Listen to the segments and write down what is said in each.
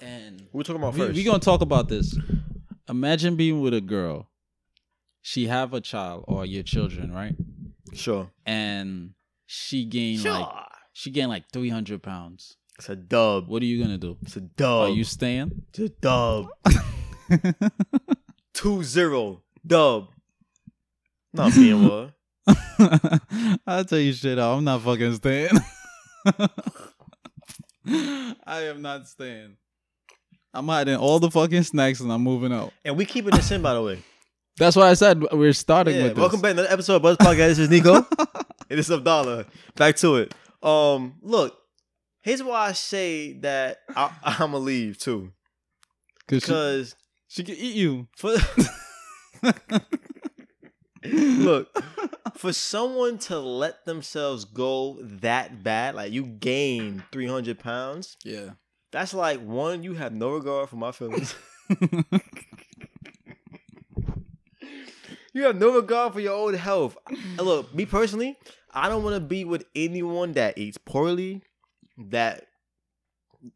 And We're talking about we, first. we gonna talk about this. Imagine being with a girl. She have a child or your children, right? sure. And she gained like she gained like three hundred pounds. It's a dub. What are you gonna do? It's a dub. Are you staying? It's a dub. Two zero dub. Not being what. I'll tell you straight up, I'm not fucking staying. I am not staying. I'm hiding all the fucking snacks and I'm moving out. And we keeping this in, by the way. That's why I said we're starting Yeah, with this. welcome back to another episode of Buzz Podcast. This is Nico. and this is Abdallah. Back to it. Um, look, here's why I say that I, I'm gonna leave too, Cause she, because she can eat you. for look for someone to let themselves go that bad, like you gain 300 pounds, Yeah. That's like one you have no regard for my feelings. You have no regard for your own health. And Look, me personally, I don't want to be with anyone that eats poorly. That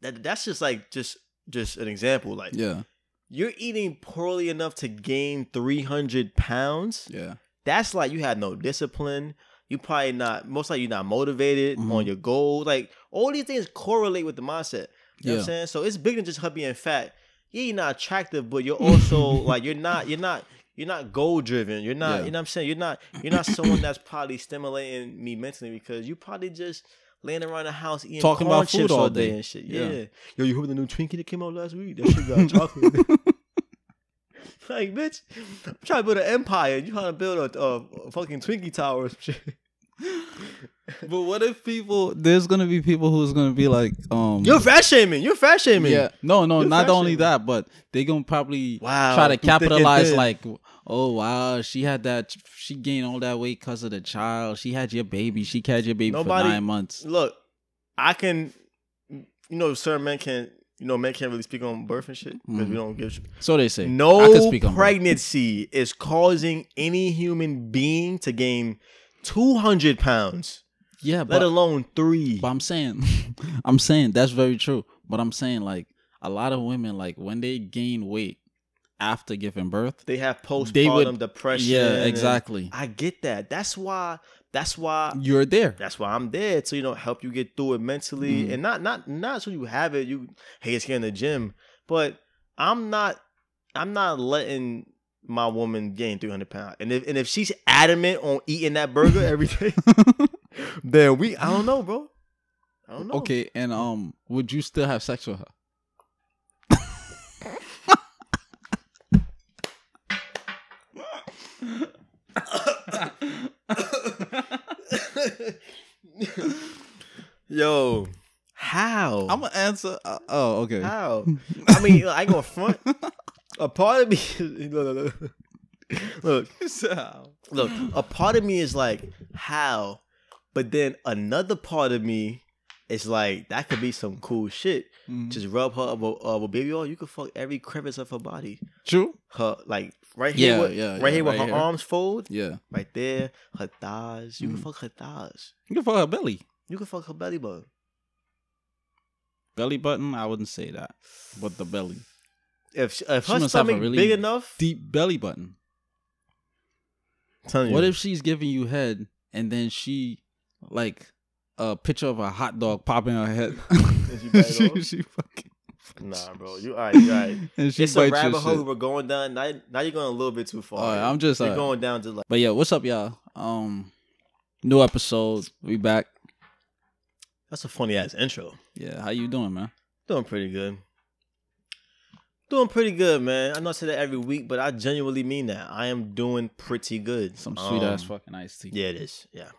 that that's just like just just an example. Like yeah. you're eating poorly enough to gain three hundred pounds. Yeah. That's like you had no discipline. You probably not most likely you're not motivated Mhm. on your goal. Like all these things correlate with the mindset. You know what I'm saying? So it's bigger than just her being fat. Yeah, you're not attractive, but you're also like you're not you're not you're not goal driven. You're not Yeah. you know what I'm saying? You're not you're not someone that's probably stimulating me mentally because you probably just laying around the house eating Talking corn about food chips all all day. day and shit. Yeah. Yeah. Yo, you heard the new Twinkie that came out last week? That shit got chocolate. like, bitch, I'm trying to build an empire. You trying to build a, a, a fucking Twinkie tower or some shit. But what if people there's gonna be people who's gonna be like, um You're fat shaming. You're fat shaming. Yeah. No, no, You're not only shaming. that, but they gonna probably Wow, try to through thick and capitalize like oh wow, she had that she gained all that weight because of the child. She had your baby. She had your baby Nobody- for nine months. Look, I can, you know, certain men can, you know, men can't really speak on birth and shit because we Mhm. don't give. So they say. No speak on both. pregnancy is causing any human being to gain 200 pounds, Yeah, let but, alone three. but I'm saying I'm saying that's very true. But I'm saying like a lot of women like when they gain weight after giving birth. They have postpartum They would- depression. Yeah, exactly. I get that. That's why. That's why. You're there. That's why I'm there to you know help you get through it mentally Mhm. and not not not so you have it. You hey, it's getting the gym, but I'm not. I'm not letting my woman gain 300 pounds. And if and if she's adamant on eating that burger every day, then we. I don't know, bro. I don't know. Okay, and um, would you still have sex with her? Yo, how? I'm gonna answer. Uh, oh, okay. How? I mean, I gonna front. A part of me, look, look, look, look, look, a part of me is like, how? But then another part of me is like, that could be some cool shit. Mhm. Just rub her of a, of a baby oil. You could fuck every crevice of her body. True. Her like right here, Yeah, where- yeah, right yeah, here where right her here. arms fold, Yeah. right there, her thighs. You Mhm. can fuck her thighs. You can fuck her belly. You can fuck her belly button. Belly button. I wouldn't say that, but the belly. If if She her must have a stomach really big enough, Deep belly button. Telling What you. if she's giving you head and then she like a picture of a hot dog popping her head? she bite she, off? she fucking Nah, bro. You all right? You all right? and she it's a rabbit hole shit. we're going down. Now, now you're going a little bit too far. All right, I'm just You're uh, going down to like. But yeah, what's up, y'all? Um, new episode. We back. That's a funny ass intro. Yeah, how you doing, man? Doing pretty good. Doing pretty good, man. I know I say that every week, but I genuinely mean that. I am doing pretty good. Some sweet ass Um, fucking iced tea. Yeah, it is. Yeah.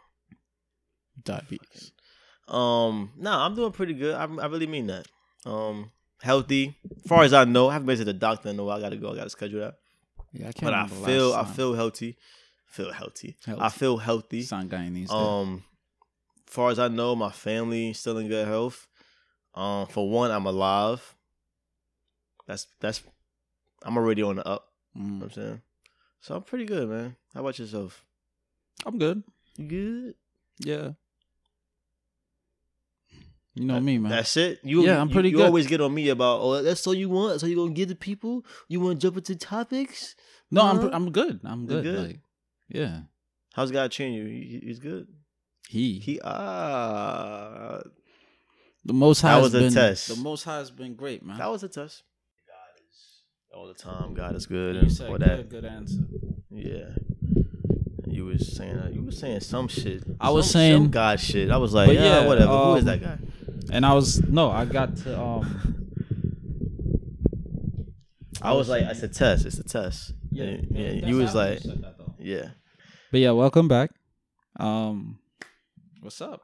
Diabetes. Um. No, I'm doing pretty good. I, I really mean that. Um. Healthy. As far as I know, I haven't been to the doctor in a while. I gotta go. I gotta schedule that. Yeah, I can't. But I feel. I feel healthy. Feel healthy. I feel healthy. Guyanese. day. Um, far as I know, my family still in good health. Um, for one, I'm alive. That's that's. I'm already on the up. You know Mm, what I'm saying, so I'm pretty good, man. How about yourself? I'm good. You good? Yeah. You know me, man. That's it. You, Yeah, I'm pretty you, good. always get on me about, oh, that's all you want. So you gonna give the people? You want to jump into topics? no, I'm Huh? I'm good. I'm good. good? Like, yeah. How's God treating you? He, he's good. He, He ah, the most high That has was a been test. the most high has been great, man. that was a test. All the time. God is good, you and said for good, that, good answer. yeah. You was saying uh, you was saying some shit. I was Some- saying- some God shit. I was like, yeah, yeah, whatever. Who is um, that guy? And I was no, I got to um I was like, it's a test. It's a test. Yeah, yeah. You was like, yeah. But yeah, welcome back. Um what's up?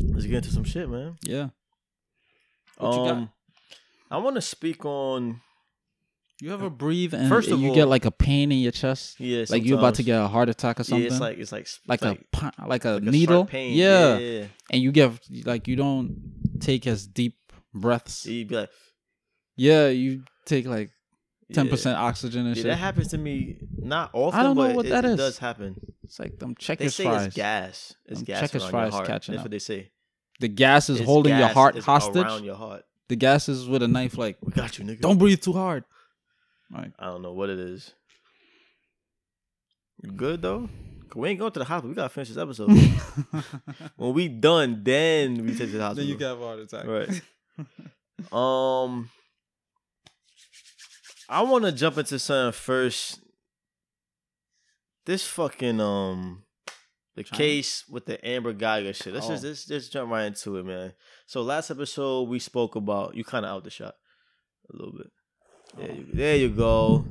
Let's get into some shit, man. Yeah. What you um, I want to speak on You ever breathe and First of you all- get like a pain in your chest? yeah, Like you're about to get a heart attack or something? Yeah, it's like it's like like, it's a like a like a needle. pain. Yeah. yeah. And you get like you don't take as deep breaths. You'd be like, Yeah, you take like ten yeah. percent oxygen and Yeah, shit. that happens to me not often. I don't know but what it, that it is. does happen. it's like them They checkers say fries. it's gas. It's Them gas Checkers fries catching That's up. what they say. The gas is It's holding your heart hostage. around your heart. The gas is with a knife. Like We got you, nigga. don't breathe too hard. Like I don't know what it is. You good though? 'Cause We ain't going to the hospital. We gotta finish this episode. when we done, then we take to the hospital. Then you can have a heart attack. Right. Um, I want to jump into something first. This fucking um, the China? case with the Amber Geiger shit. Let's Oh. just let's just jump right into it, man. So last episode we spoke about you kind of out the shot a little bit. There you, there you go,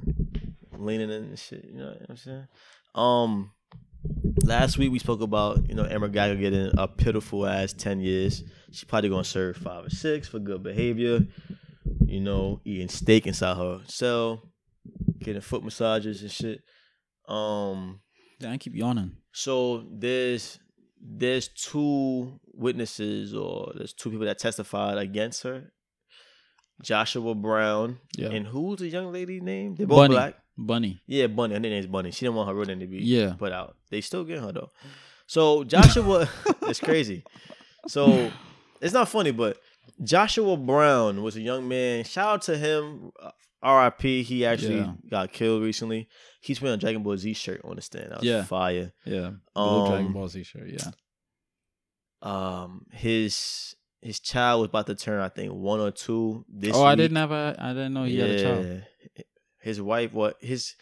leaning in and shit. You know what I'm saying? Um, last week we spoke about you know Amber Geiger getting a pitiful ass ten years. She probably gonna serve five or six for good behavior. You know, eating steak inside her cell, getting foot massages and shit. Um, Yeah, I keep yawning. So there's there's two witnesses or there's two people that testified against her. Joshua Brown Yeah. and who's the young lady name? They're both Bunny. black. Bunny. Yeah, Bunny. Her name is Bunny. She didn't want her real name to be Yeah. put out. They still get her though. So Joshua, it's crazy. So it's not funny, but Joshua Brown was a young man. Shout out to him. R.I.P. He actually Yeah. got killed recently. He's wearing a Dragon Ball Z shirt on the stand. That was Yeah. fire. Yeah. Um, Dragon Ball Z shirt. Yeah. Um, his his child was about to turn, I think, one or two. This oh, I didn't have a. I didn't know he had a child. His wife, what his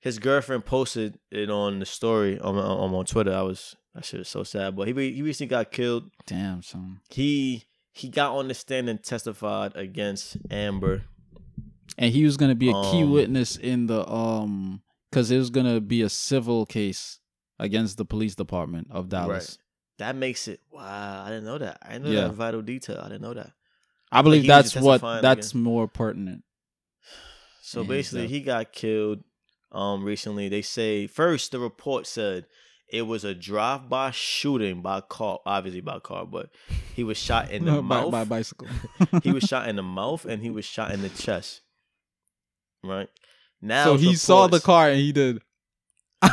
his girlfriend posted it on the story on on, on Twitter. I was that shit is so sad. But he he recently got killed. Damn, son. He he got on the stand and testified against Amber. And he was gonna be a key Um, witness in the um, because it was gonna be a civil case against the police department of Dallas. That makes it wow. I didn't know that. I didn't know Yeah. that vital detail. I didn't know that. I believe was that's what that's more pertinent. So Yeah, basically, exactly. he got killed um recently. They say first the report said it was a drive-by shooting by car, obviously by car, but he was shot in the by, mouth. by bicycle. he was shot in the mouth and he was shot in the chest. Right now, so he saw the car and he did.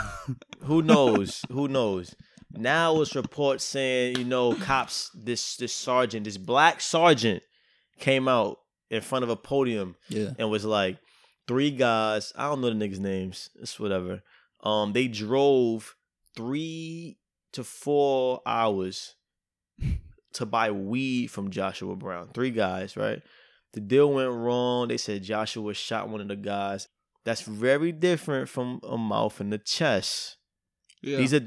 Who knows? Who knows? Now it's reports saying, you know, cops, this this sergeant, this black sergeant, came out in front of a podium Yeah. and was like, three guys, I don't know the niggas' names, it's whatever. Um, they drove three to four hours to buy weed from Joshua Brown. Three guys, right? The deal went wrong. They said Joshua shot one of the guys. That's very different from a mouth and the chest. Yeah. These are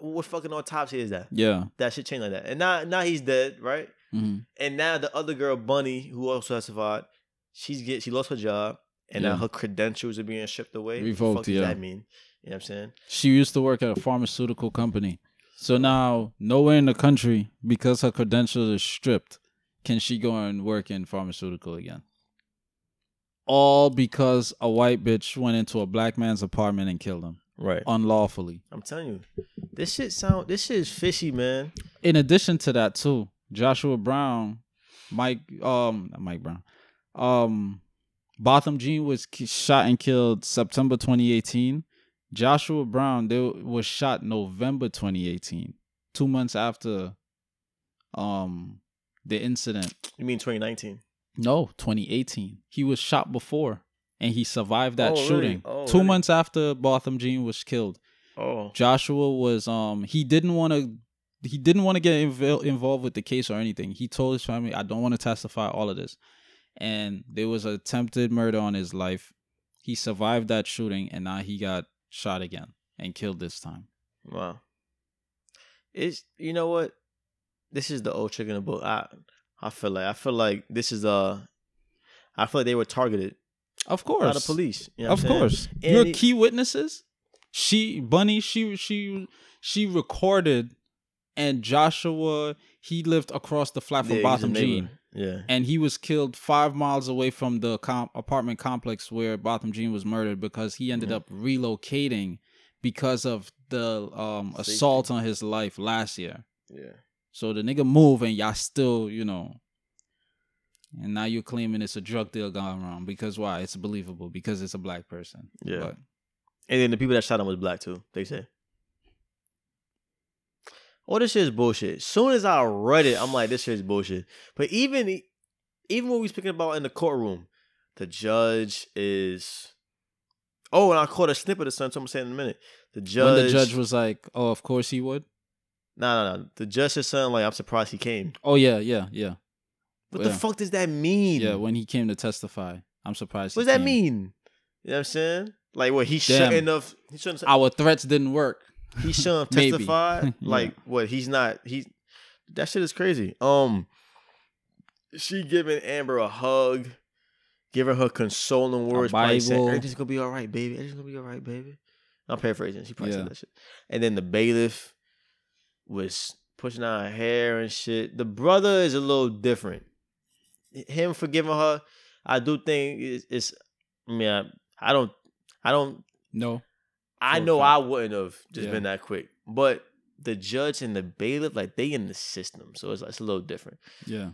what fucking autopsy is that? yeah. That should change like that. And now now he's dead, right? hmm And now the other girl, Bunny, who also testified, she's get she lost her job, and now her credentials are being stripped away. What the Revoked, fuck does yeah. that mean? You know what I'm saying? She used to work at a pharmaceutical company. So now, nowhere in the country, because her credentials are stripped, can she go and work in pharmaceutical again. All because a white bitch went into a black man's apartment and killed him Right. unlawfully. I'm telling you, this shit sound this shit is fishy, man. In addition to that, too, Joshua Brown, Mike, um, Mike Brown, um, Botham Jean was shot and killed September 2018. Joshua Brown they was shot November 2018, two months after um the incident. You mean 2019? No, 2018. He was shot before and he survived that Oh, really? shooting. Oh, Two really? months after Botham Jean was killed. Oh, Joshua was um he didn't want to he didn't want to get inv- involved with the case or anything. He told his family, "I don't want to testify all of this." And there was attempted murder on his life. He survived that shooting and now he got shot again and killed this time. wow. It's you know what? This is the old trick in the book. I I feel like I feel like this is uh I feel like they were targeted Of course. by the police. You know of course. And Your key witnesses, she Bunny, she she she recorded and Joshua he lived across the flat from Yeah, Botham. Jean. Yeah. and he was killed five miles away from the com- apartment complex where Botham Jean was murdered because he ended Mhm. up relocating because of the um, assault on his life last year. Yeah. So the nigga move and y'all still, you know, and now you're claiming it's a drug deal gone wrong because why? It's believable because it's a black person. Yeah. But And then the people that shot him was black too. They say. All this shit is bullshit. Soon as I read it, I'm like, this shit is bullshit. But even even what we speaking about in the courtroom, the judge is. Oh, and I caught a snippet of something. So I'm saying in a minute. The judge. when the judge was like, "Oh, of course he would." No, no, no. The judge is saying like, I'm surprised he came. Oh yeah, yeah, yeah, What Yeah. the fuck does that mean? yeah. When he came to testify, I'm surprised. what does that mean? You know what I'm saying? Like, what he Damn. shouldn't have. He shouldn't. have Our threats didn't work. he shouldn't have testified. Yeah. Like what? He's not. He that shit is crazy. Um, she giving Amber a hug, giving her consoling words, probably saying. "Everything's gonna be all right, baby. Everything's gonna be all right, baby." I'm paraphrasing. She probably Yeah. said that shit. And then the bailiff was pushing out her hair and shit. The brother is a little different. Him forgiving her, I do think it's. it's I mean, I, I don't. I don't No. I know. I wouldn't have just Yeah. been that quick. But the judge and the bailiff, like they in the system, so it's, it's a little different. Yeah.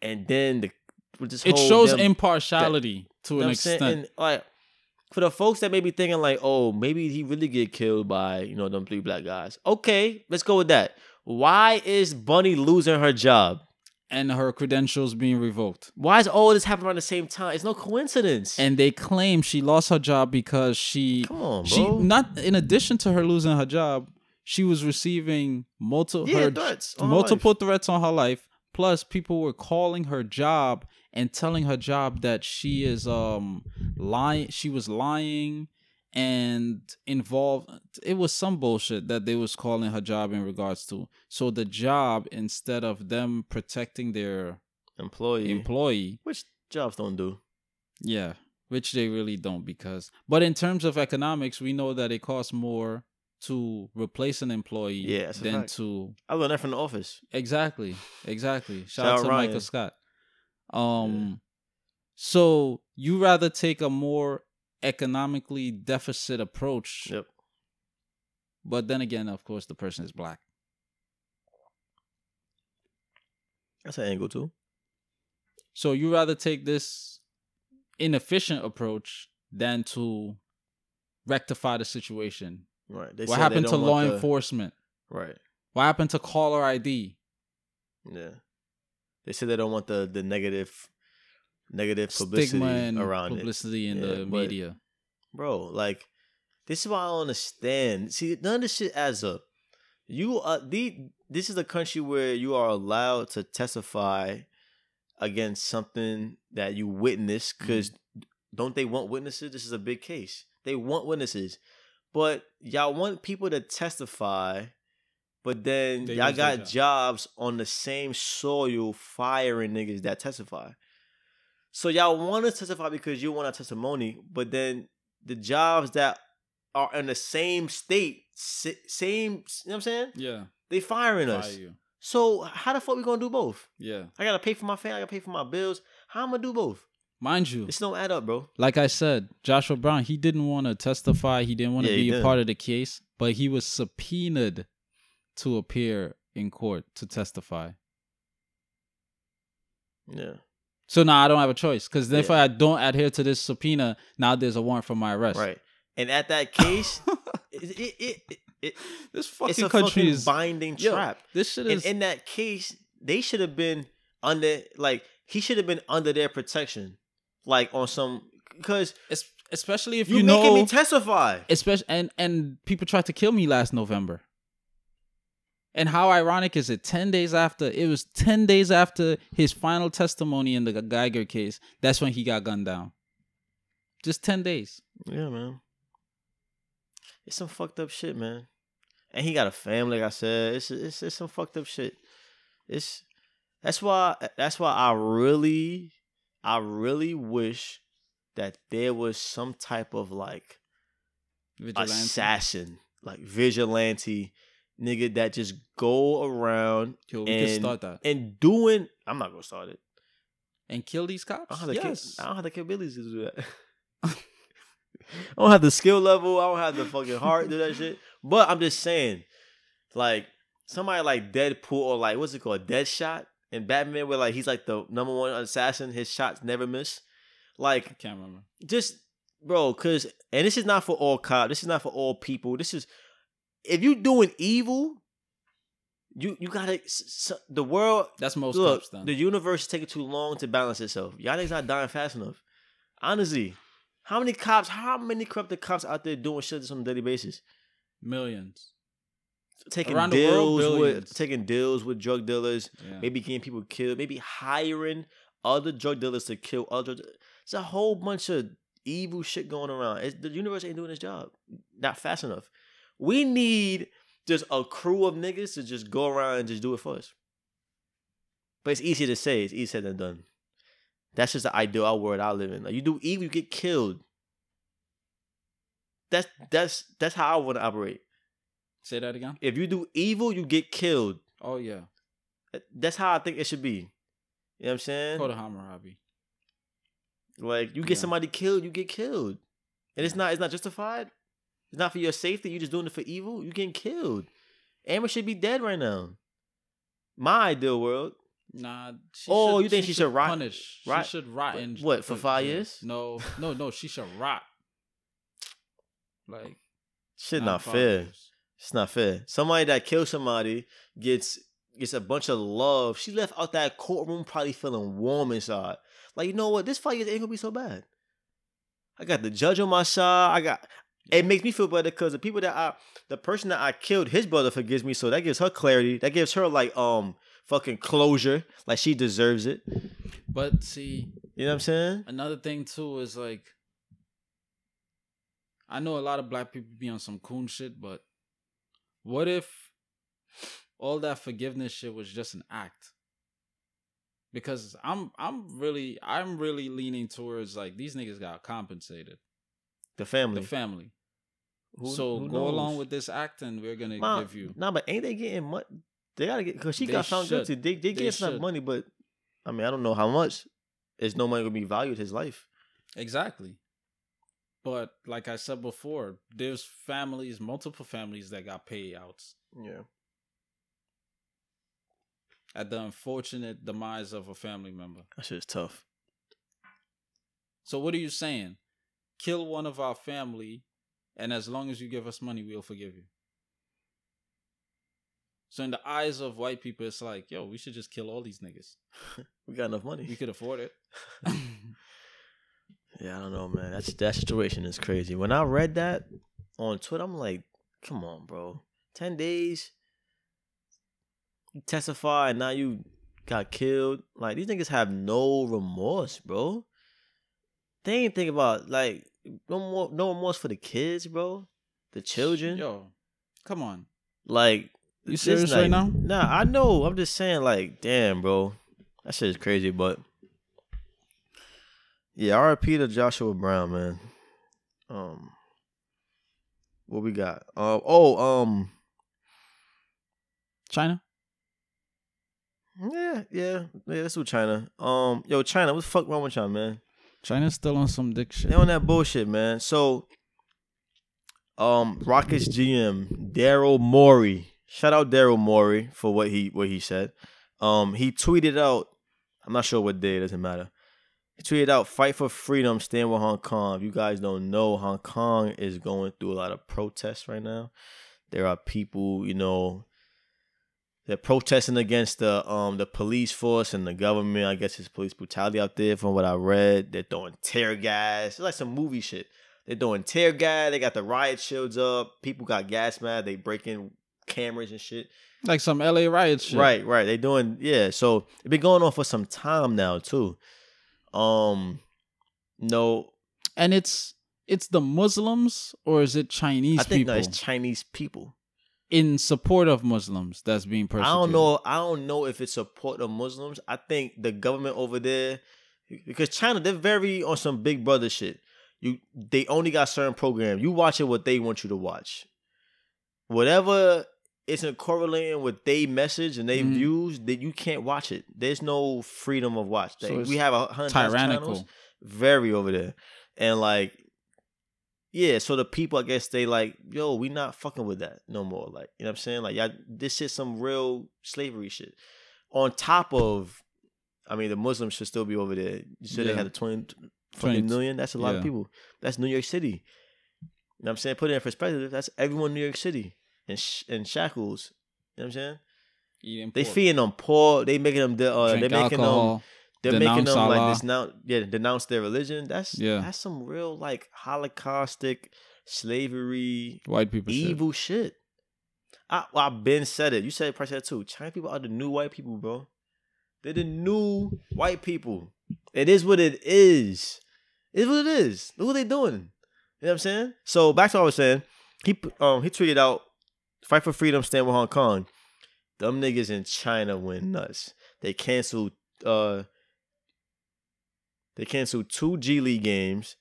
And then the with this It shows them- impartiality to an extent. And like for the folks that may be thinking like, oh, maybe he really get killed by you know them three black guys. Okay, let's go with that. Why is Bunny losing her job? and her credentials being revoked. Why is all this happening around the same time? It's no coincidence. And they claim she lost her job because she come on, she bro. not in addition to her losing her job, she was receiving multiple Yeah, threats multiple threats on her life. Plus, people were calling her job and telling her job that she is um lying. She was lying and involved. It was some bullshit that they was calling her job in regards to. So the job, instead of them protecting their employee, employee, which jobs don't do. yeah, which they really don't because but in terms of economics, we know that it costs more to replace an employee Yeah, than to I learned that from the office. exactly, exactly. Shout, Shout out out to Ryan. Michael Scott. Um so you rather take a more economically deficit approach, Yep. but then again, of course, the person is black. That's an angle too. So you rather take this inefficient approach than to rectify the situation. Right. They what happened to law the- enforcement? Right. What happened to caller ID? Yeah. They said they don't want the the negative negative publicity Stigma and around publicity in Yeah, the but- media. Bro, like this is why I don't understand. See, none of this shit adds up. You uh the this is a country where you are allowed to testify against something that you witnessed because don't they want witnesses? This is a big case. They want witnesses. But y'all want people to testify, but then They y'all got job. jobs on the same soil firing niggas that testify. So y'all want to testify because you want a testimony, but then the jobs that are in the same state, same, you know what I'm saying? Yeah. They firing Fire us. you. So how the fuck we gonna do both? Yeah. I gotta pay for my family, I gotta pay for my bills. How I'm gonna do both? Mind you, it's don't add up, bro. like I said, Joshua Brown, he didn't want to testify. He didn't want to Yeah, be a didn't. part of the case, but he was subpoenaed to appear in court to testify. Yeah. So now I don't have a choice because if Yeah. I don't adhere to this subpoena, now there's a warrant for my arrest. Right. And at that case, it, it, it, It, This fucking a country is binding Yo, trap. This shit is. And in that case, they should have been under like he should have been under their protection, like on some because especially if you, you, making know me testify. especially and and people tried to kill me last November. And how ironic is it? Ten days after it was ten days after his final testimony in the Geiger case. That's when he got gunned down. Just ten days. Yeah, man. It's some fucked up shit, man. And he got a family, like I said. It's it's, it's some fucked up shit. It's that's why that's why I really I really wish that there was some type of like Vigilante. assassin, like vigilante nigga that just go around Yo, we can and- start that and doing. I'm not gonna start it. and kill these cops. I don't have the yes. cap- I don't have the capabilities to do that. I don't have the skill level. I don't have the fucking heart to do that shit. But I'm just saying, like somebody like Deadpool or like what's it called, Deadshot in Batman, where like he's like the number one assassin. His shots never miss. Like I can't remember. just bro, cause and this is not for all cops. This is not for all people. This is if you doing evil, you you gotta the world. That's most Look, the universe is taking too long to balance itself. Y'all niggas not dying fast enough. Honestly, how many cops? How many corrupted cops out there doing shit on a daily basis? Millions. Taking Around the world, deals with taking deals with drug dealers. Yeah. Maybe getting people killed. Maybe hiring other drug dealers to kill other. It's a whole bunch of evil shit going around. It's, the universe ain't doing its job. Not fast enough. We need just a crew of niggas to just go around and just do it for us. But it's easier to say. It's easier than done. That's just the ideal world I live in. Like you do evil, you get killed. That's that's that's how I want to operate. Say that again. If you do evil, you get killed. Oh yeah. That's how I think it should be. You know what I'm saying? Call the Hammurabi. Like you get Yeah. somebody killed, you get killed, and it's not it's not justified. It's not for your safety. You're just doing it for evil. You're getting killed. Amber should be dead right now. My ideal world. Nah. She Oh, you think she should rot- Punish. rot- She should rot in what, for five years? No, no, no. She should rot. Like Shit, not not fair. years. It's not fair. Somebody that kills somebody gets gets a bunch of love. She left out that courtroom probably feeling warm inside. Like you know what? This fight ain't gonna be so bad. I got the judge on my side. I got. It makes me feel better because the people that I, the person that I killed, his brother forgives me, so that gives her clarity. That gives her like um fucking closure, like she deserves it. But see, You know what I'm saying? another thing too is like I know a lot of black people be on some coon shit, but what if all that forgiveness shit was just an act? Because I'm I'm really I'm really leaning towards like these niggas got compensated. The family. The family. Who- so who go along with this act and we're gonna Ma, give you Nah, but ain't they getting money? They gotta get because she They got found should. guilty. They they, They get some money, but I mean I don't know how much. There's no money gonna be valued his life. Exactly. But like I said before, there's families, multiple families that got payouts Yeah. at the unfortunate demise of a family member. That shit's tough. So what are you saying? Kill one of our family, and as long as you give us money, we'll forgive you. So in the eyes of white people, it's like, yo, we should just kill all these niggas. We got enough money. We could afford it. Yeah, I don't know, man. That's that situation is crazy. When I read that on Twitter, I'm like, come on, bro. Ten days. Testify and now you got killed. Like these niggas have no remorse, bro. They ain't think about like no more no remorse for the kids, bro. The children. Yo, come on. Like You serious like- right now? Nah, I know. I'm just saying, like, damn, bro. That shit is crazy, but yeah, RP to Joshua Brown, man. Um what we got? Uh, oh, um China? yeah, yeah, yeah, let's do China. Um, yo, China, what the fuck wrong with y'all, man? China's still on some dick shit. They on that bullshit, man. So, um, Rockets GM Daryl Morey. Shout out Daryl Morey for what he what he said. Um, he tweeted out. I'm not sure what day. It doesn't matter. He tweeted out, "Fight for freedom, stand with Hong Kong." If you guys don't know, Hong Kong is going through a lot of protests right now. There are people, you know, they're protesting against the um the police force and the government. I guess it's police brutality out there, from what I read. They're throwing tear gas. It's like some movie shit. They're doing tear gas. They got the riot shields up. People got gas mad. They breaking cameras and shit. Like some LA riot shit. Right, right. They doing yeah. So it been going on for some time now too. Um, no, And it's it's the Muslims or is it Chinese I think people no, it's Chinese people. In support of Muslims that's being I don't know. I don't know if it's support of Muslims. I think the government over there, because China, they're very on some Big Brother shit. You, they only got certain programs. You watching what they want you to watch. Whatever isn't correlating with they message and they Mhm. views, that you can't watch it. There's no freedom of watch. So They- we have a hundred channels Tyrannical. very over there. And like, yeah, so the people, I guess they like, yo, we not fucking with that no more. Like, you know what I'm saying? Like, y'all, this shit some real slavery shit. On top of, I mean, the Muslims should still be over there. You said they Yeah. had a 20, 20 20 million? That's a lot of people. That's New York City. You know what I'm saying? Put it in perspective. That's everyone in New York City. in, sh- and shackles. You know what I'm saying? They feeding them poor. They making them. Uh, they making them they're making Denounce them like Allah. denounce, yeah, denounce their religion. That's Yeah. that's some real like holocaustic slavery, White people shit. evil shit. I well, I've been said it. You said it probably said it too. Chinese people are the new white people, bro. They're the new white people. It is what it is. It is what it is. Look what they're doing. You know what I'm saying? So back to what I was saying. He um he tweeted out, "Fight for freedom, stand with Hong Kong." Them niggas in China went nuts. They canceled uh they canceled two G League games.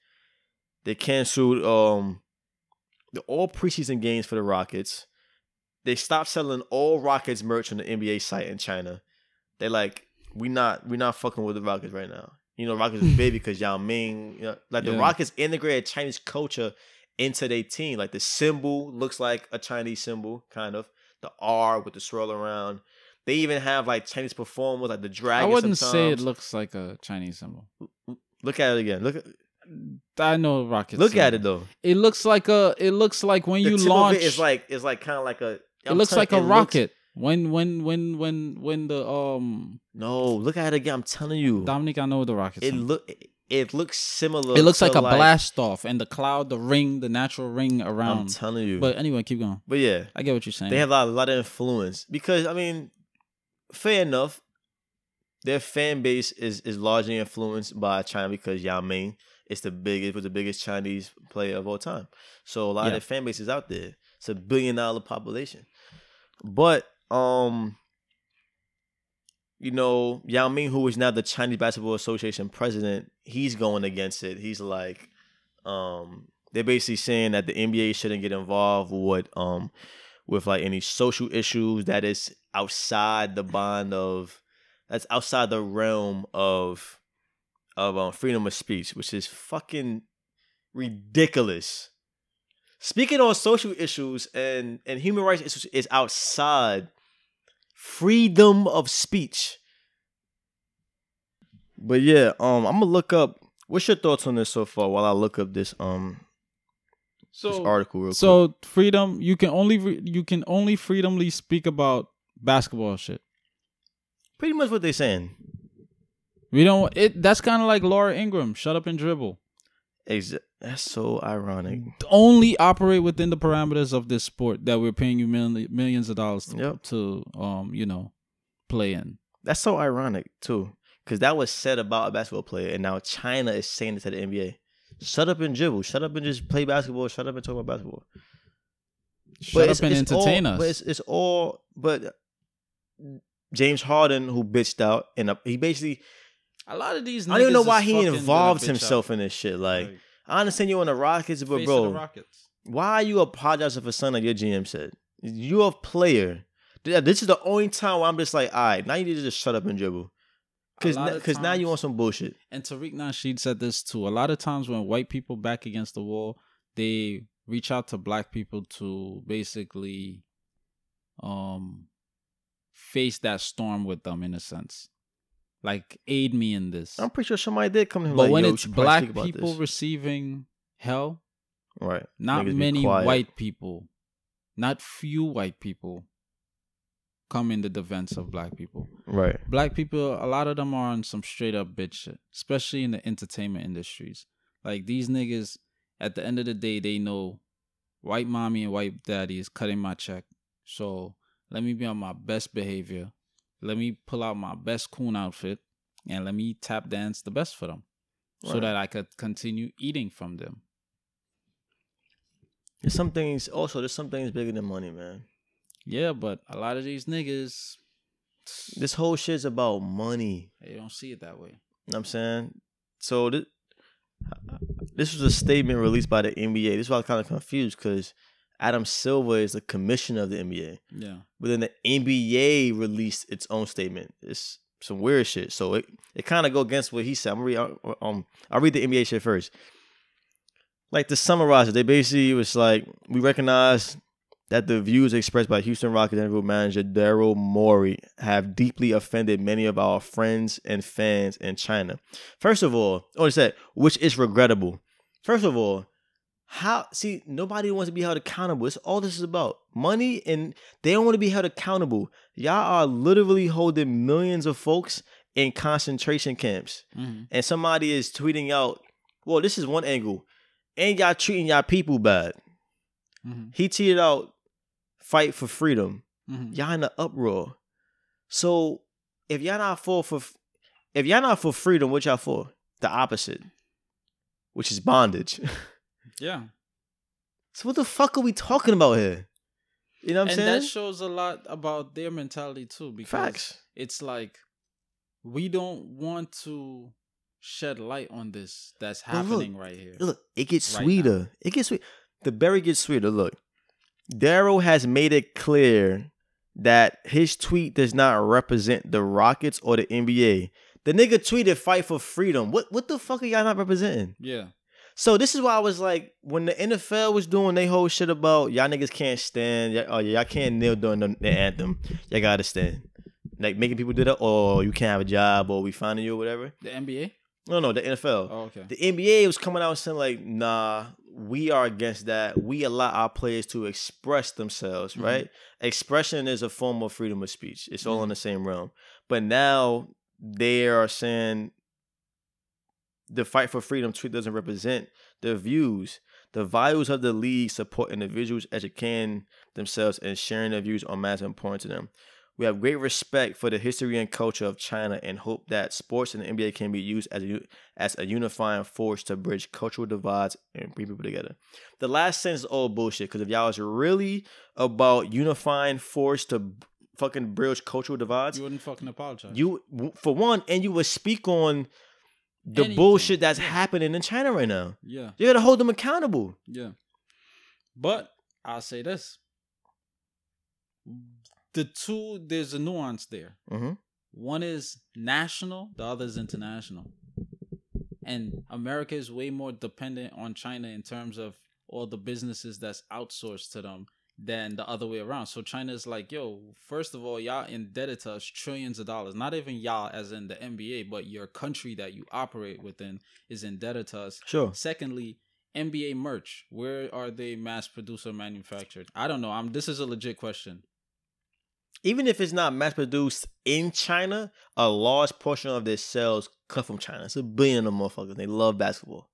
They canceled um the all preseason games for the Rockets. They stopped selling all Rockets merch on the NBA site in China. They like we not we not fucking with the Rockets right now. You know, Rockets is big because Yao Ming. You know, like the Rockets integrated Chinese culture into their team. Like the symbol looks like a Chinese symbol, kind of. The R with the swirl around. They even have like Chinese performers, like the dragon. I wouldn't say it looks like a Chinese symbol. Look at it again. Look at I know rockets. look at it though. It looks like a. It looks like when The you launch. it is like it's like kind of like a. it looks like a it looks- rocket. when when when when when the um no, look at it again. I'm telling you, Dominic, I know the rocket. it look it, looks similar. It looks like a blast off, and the cloud, the ring, the natural ring around. I'm telling you, But anyway, keep going. but yeah, I get what you're saying. they have a lot, a lot of influence because I mean, fair enough. Their fan base is is largely influenced by China because Yao Ming is the biggest was the biggest Chinese player of all time. So a lot Yeah. of their fan base is out there. It's a billion dollar population. But um you know, Yao Ming, who is now the Chinese Basketball Association president, he's going against it. He's like, um, they're basically saying that the NBA shouldn't get involved with um with like any social issues that is outside the bond of that's outside the realm of of um, freedom of speech, which is fucking ridiculous. Speaking on social issues and and human rights issues is outside freedom of speech. But yeah, um, I'm gonna look up. What's your thoughts on this so far? While I look up this um so article real quick. so freedom. You can only re- you can only freedomly speak about basketball shit. Pretty much what they're saying. We don't. It that's kind of like Laura Ingraham. Shut up and dribble. Exa- That's so ironic. Only operate within the parameters of this sport that we're paying you million, millions of dollars to, Yep. to um you know play in. That's so ironic too, because that was said about a basketball player, and now China is saying it to the NBA. Shut up and dribble. Shut up and just play basketball. Shut up and talk about basketball. Shut it's- up and it's entertain all, us. But it's, it's all. But James Harden, who bitched out, and he basically. a lot of these. I don't even know why he involved himself out. in this shit. Like, Like, I understand you on the Rockets, but bro, the Rockets. why are you apologizing for something that your GM said? You're a player. This is the only time where I'm just like, all right, now you need to just shut up and dribble. Because of now you want some bullshit. And Tariq Nasheed said this too. A lot of times when white people back against the wall, they reach out to black people to basically um face that storm with them in a sense. Like aid me in this. I'm pretty sure somebody did come to him but like, when it's black people this. receiving hell, right? not Niggas many white people not few white people come in the defense of black people. Right. Black people, a lot of them are on some straight up bitch shit, especially in the entertainment industries. Like these niggas, at the end of the day, they know white mommy and white daddy is cutting my check. So let me be on my best behavior. Let me pull out my best coon outfit and let me tap dance the best for them so that I could continue eating from them. There's some things. Also, there's some things bigger than money, man. Yeah, but a lot of these niggas, This whole shit's about money. they don't see it that way. You know what I'm saying? So this, this was a statement released by the NBA. This is why I'm kind of confused because Adam Silver is the commissioner of the NBA. Yeah. But then the NBA released its own statement. It's some weird shit. So it, it kind of go against what he said. I'm gonna read, uh, um, I'll read the NBA shit first. Like to summarize it, they basically was like, we recognize that the views expressed by Houston Rockets general manager Daryl Morey have deeply offended many of our friends and fans in China. First of all, oh, it said, which is regrettable. First of all, how see nobody wants to be held accountable. It's all this is about. Money and they don't want to be held accountable. Y'all are literally holding millions of folks in concentration camps. hmm And somebody is tweeting out, well, this is one angle. And y'all treating y'all people bad. hmm He tweeted out, fight for freedom. hmm Y'all in the uproar. So if y'all not for for if y'all not for freedom, what y'all for? The opposite. Which is bondage. Yeah. So what the fuck are we talking about here? You know what I'm and saying? that shows a lot about their mentality too because Facts. it's like we don't want to shed light on this that's But look, happening right here. Look, it gets Right sweeter. It gets sweet. The berry gets sweeter. Look, Daryl has made it clear that his tweet does not represent the Rockets or the NBA. The nigga tweeted "Fight for Freedom." What what the fuck are y'all not representing? Yeah. So this is why I was like, when the NFL was doing they whole shit about y'all niggas can't stand, y'all, oh yeah, y'all can't kneel during the, the anthem. Y'all gotta stand. Like making people do that, or you can't have a job, or we finding you, or whatever. The NBA? No, no, the NFL. Oh, okay. The NBA was coming out and saying like, nah, we are against that. We allow our players to express themselves, Mhm. right? Expression is a form of freedom of speech. It's all Mhm. in the same realm. But now they are saying the fight for freedom tweet doesn't represent their views. The values of the league support individuals educating themselves and sharing their views on matters important to them. We have great respect for the history and culture of China and hope that sports and the NBA can be used as a, as a unifying force to bridge cultural divides and bring people together. The last sentence is all bullshit because if y'all was really about unifying force to fucking bridge cultural divides, You wouldn't fucking apologize. you for one, and you would speak on the Anything, bullshit that's yeah. happening in China right now. yeah. You gotta hold them accountable. Yeah. But I'll say this. The two, there's a nuance there. Mm-hmm. One is national, the other is international. And America is way more dependent on China in terms of all the businesses that's outsourced to them than the other way around. So China is like, yo, first of all, y'all indebted to us trillions of dollars. Not even y'all as in the NBA, but your country that you operate within is indebted to us. Sure. Secondly, NBA merch. Where are they mass produced or manufactured? I don't know. I'm this is a legit question. Even if it's not mass produced in China, a large portion of their sales come from China. It's a billion of motherfuckers. They love basketball.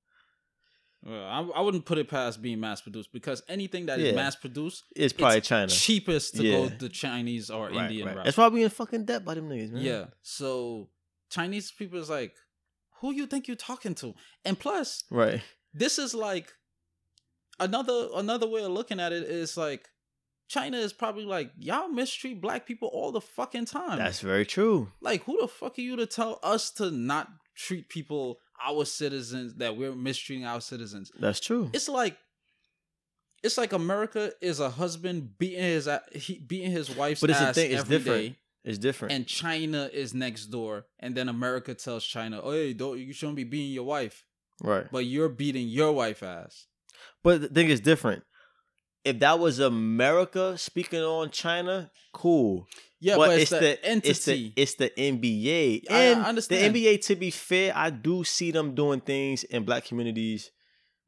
Well, I, I wouldn't put it past being mass produced because anything that is Yeah. mass produced, It's probably it's China. cheapest to Yeah. go the Chinese or Right, Indian right. route. That's why we in fucking debt by them niggas, man. Yeah. So Chinese people is like, who you think you're talking to? And plus, Right. this is like another another way of looking at it is like China is probably like y'all mistreat black people all the fucking time. That's very true. like who the fuck are you to tell us to not treat people our citizens that we're mistreating our citizens? That's true. It's like it's like America is a husband beating his he, beating his wife's But it's the ass thing, it's every different. day, It's different. and China is next door, and then America tells China, "Oh, hey, don't you shouldn't be beating your wife, right. but you're beating your wife ass." But the thing is different. If that was America speaking on China, cool. Yeah, but, but, it's, the, the entity. It's the, it's the NBA. I- I understand. the NBA, to be fair, I do see them doing things in black communities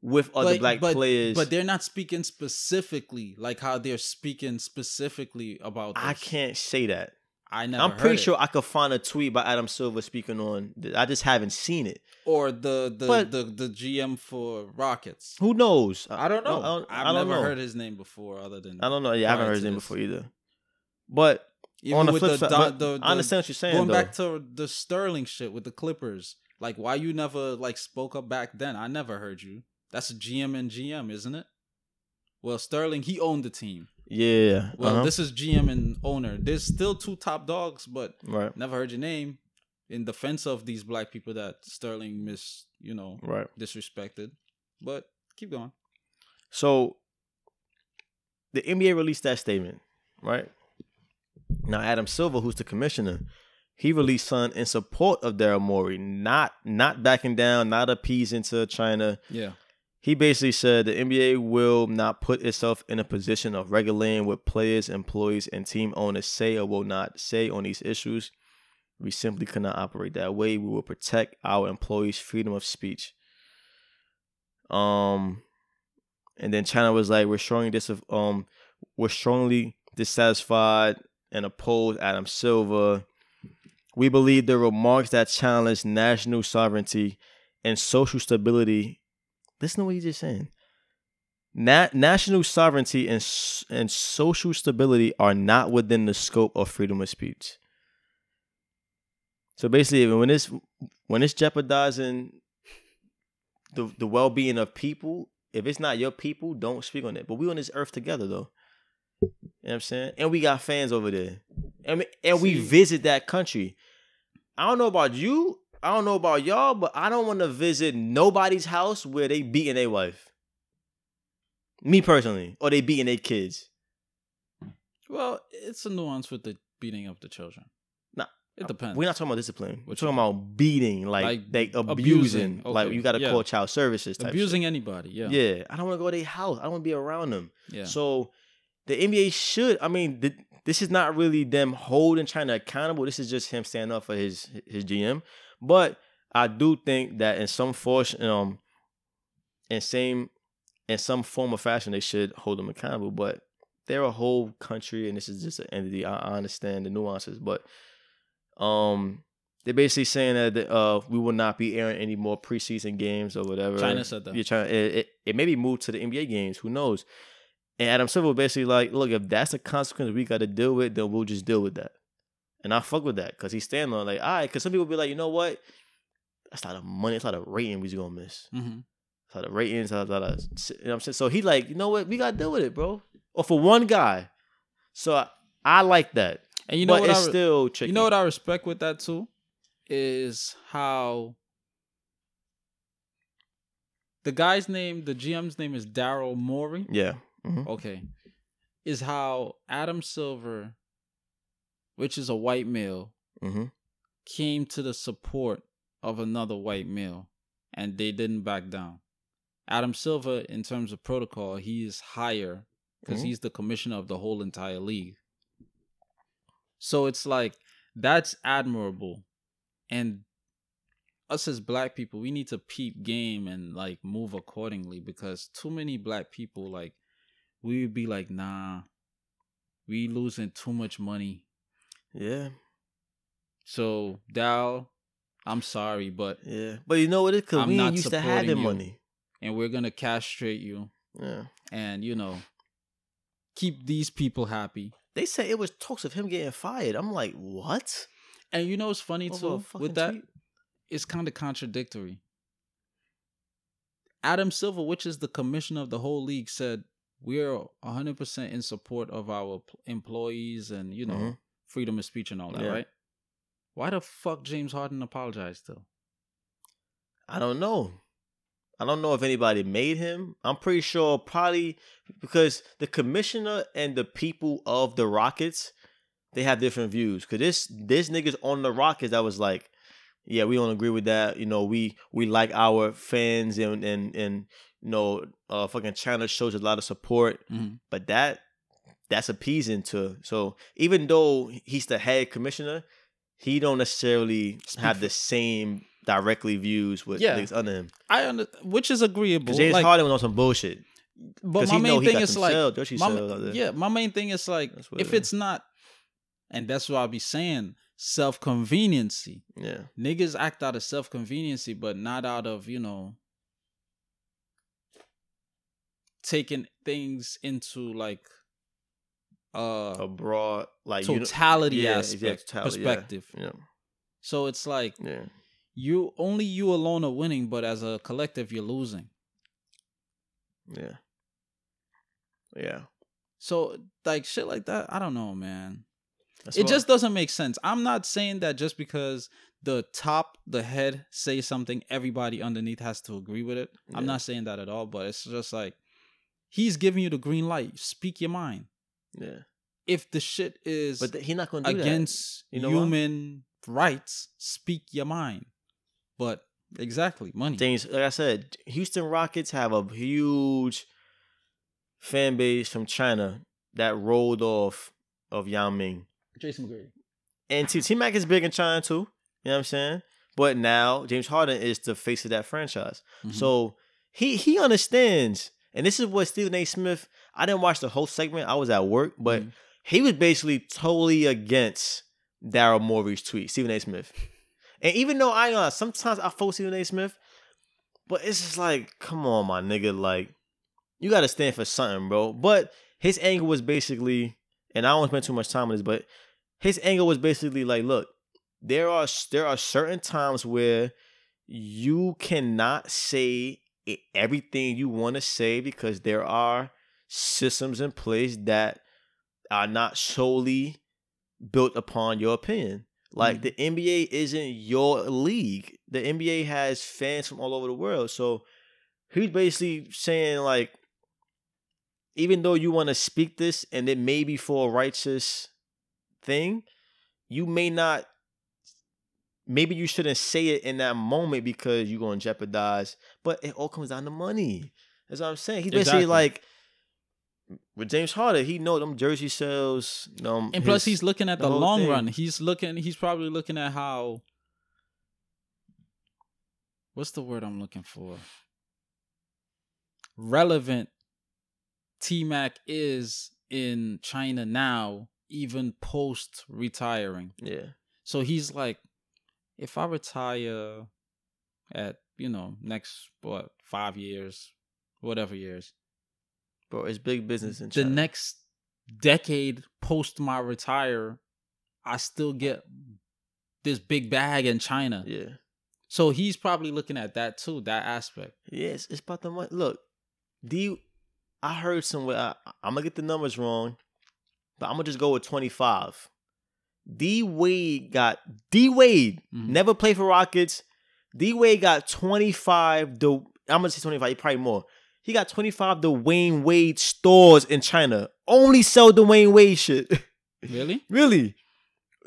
with other black but, players. But they're not speaking specifically like how they're speaking specifically about. This. I can't say that. I never. I'm heard pretty it. sure I could find a tweet by Adam Silver speaking on. I just haven't seen it. Or the the, But- the the GM for Rockets. Who knows? I don't know. I don't, I've I don't never know. heard his name before, other than I don't know. Yeah, I haven't heard his name this. before either. But Even on the flip the, side, the- the- I understand what you're saying. going though. back to the Sterling shit with the Clippers. Like, why you never like spoke up back then? I never heard you. That's a GM and GM, isn't it? Well, Sterling he owned the team. Yeah. Well, uh-huh. this is GM and owner. There's still two top dogs, but right, never heard your name in defense of these black people that Sterling mis, you know, right. disrespected. But keep going. So the NBA released that statement, right? Now Adam Silver, who's the commissioner, he released something in support of Daryl Morey, not not backing down, not appeasing to China. Yeah. He basically said the NBA will not put itself in a position of regulating what players, employees, and team owners say or will not say on these issues. We simply cannot operate that way. We will protect our employees' freedom of speech. Um, and then China was like, "We're strongly dis- um, we're strongly dissatisfied and oppose Adam Silver. We believe the remarks that challenge national sovereignty and social stability Listen to what he's just saying. Na- national sovereignty and s- and social stability are not within the scope of freedom of speech. So basically, when it's when it's jeopardizing the the well being of people, if it's not your people, don't speak on it. But we on this earth together, though. You know what I'm saying? And we got fans over there, and we, and we visit that country. I don't know about you. I don't know about y'all, but I don't want to visit nobody's house where they beating their wife. Me personally, or they beating their kids. Well, it's a nuance with the beating of the children. Nah, it uh, depends. We're not talking about discipline. We're talking about beating, like, Like they abusing. abusing. Like you got to yeah. call child services. Type abusing anybody. Yeah. Yeah, I don't want to go to their house. I don't want to be around them. Yeah. So the NBA should. I mean, th- this is not really them holding China accountable. This is just him standing up for his his GM. But I do think that in some force, um, in same in some form or fashion, they should hold them accountable. But they're a whole country, and this is just an entity. I, I understand the nuances, but um. They're basically saying that the, uh we will not be airing any more preseason games or whatever. China said that. You're trying it, it, it maybe moved to the NBA games. Who knows? And Adam Silver basically like, look, if that's the consequence we got to deal with, then we'll just deal with that. And I fuck with that because he's standing on like, all right, because some people be like, you know what? That's a lot of money. That's a lot of ratings we just gonna miss. hmm It's a lot of ratings. That's a lot of, you know what I'm saying? So he like, you know what? We gotta deal with it, bro. Or for one guy. So I, I like that. And you know but what? it's I, re- still tricky. you know what I respect with that too is how the guy's name, the GM's name is Daryl Morey. Yeah. Mhm. Okay, is how Adam Silver, which is a white male, hmm came to the support of another white male and they didn't back down. Adam Silver, in terms of protocol, he is higher because Mhm. he's the commissioner of the whole entire league. So it's like that's admirable. And us as black people, we need to peep game and like move accordingly because too many black people like we would be like, nah, we losing too much money. Yeah. So Dal, I'm sorry, but Yeah. But you know what? It because I'm we not used to supporting having money. and we're gonna castrate you Yeah. and you know keep these people happy. They said it was talks of him getting fired. I'm like, what? And you know what's funny Over too with that? tweet? It's kind of contradictory. Adam Silver, which is the commissioner of the whole league, said we're 100% in support of our employees and you know Mhm. Freedom of speech and all that, Yeah. right? Why the fuck James Harden apologized though? I don't know. I don't know if anybody made him. I'm pretty sure probably because the commissioner and the people of the Rockets, they have different views. Cause this this niggas on the Rockets that was like, yeah, we don't agree with that. You know, we we like our fans and and and you know, uh, fucking China shows a lot of support, Mhm. but that that's appeasing to. So even though he's the head commissioner, he don't necessarily Speak have the same directly views with Yeah. niggas under him. I under, which is agreeable. Because James like, Harden was on some bullshit. But my main thing is like, my, sales out there. yeah, my main thing is like, if it's not, and that's what I'll be saying, self conveniency. Yeah. Niggas act out of self conveniency, but not out of you know taking things into like uh A broad like you know- totality yeah, aspect yeah, totality, perspective. Yeah. So it's like Yeah. you only you alone are winning, but as a collective you're losing. Yeah. Yeah. So like shit like that, I don't know, man. That's it just doesn't make sense. I'm not saying that just because the top, the head say something, everybody underneath has to agree with it. I'm not saying that at all, but it's just like he's giving you the green light. Speak your mind. Yeah. If the shit is But th- he's not gonna do that. against You know why? human rights, speak your mind. But exactly, money. things. like I said, Houston Rockets have a huge fan base from China that rolled off of Yao Ming. Jason McGrady. And T Mac is big in China too. You know what I'm saying? But now James Harden is the face of that franchise. Mhm. So he he understands. And this is what Stephen A. Smith, I didn't watch the whole segment. I was at work, but Mhm. he was basically totally against Daryl Morey's tweet, Stephen A. Smith. And even though I uh, sometimes I follow Stephen A. Smith, but it's just like, come on, my nigga, like you gotta stand for something, bro. But his angle was basically, and I don't spend too much time on this, but his angle was basically like, look, there are there are certain times where you cannot say everything you want to say because there are systems in place that are not solely built upon your opinion. Like Mhm. the NBA isn't your league. The NBA has fans from all over the world. So he's basically saying like even though you want to speak this and it may be for a righteous thing, you may not maybe you shouldn't say it in that moment because you're gonna jeopardize. But it all comes down to money. That's what I'm saying. He's basically Exactly. like with James Harden, he know them jersey sales. Um, And plus, his- he's looking at the the, long thing. run. He's looking. He's probably looking at how. What's the word I'm looking for? Relevant. T Mac is in China now, even post retiring. yeah, So he's like, if I retire at you know next what five years, whatever years, bro, it's big business in China. the next decade post my retire, I still get this big bag in China. yeah, So he's probably looking at that too, that aspect. yes, it's about the money. Look, D, I heard somewhere. I, I'm gonna get the numbers wrong, but I'm gonna just go with 25. D Wade got D Wade Mhm. never played for Rockets. D Wade got 25. The I'm gonna say 25. He probably more. He got 25 Dwyane Wade stores in China. Only sell Dwyane Wade shit. Really? really.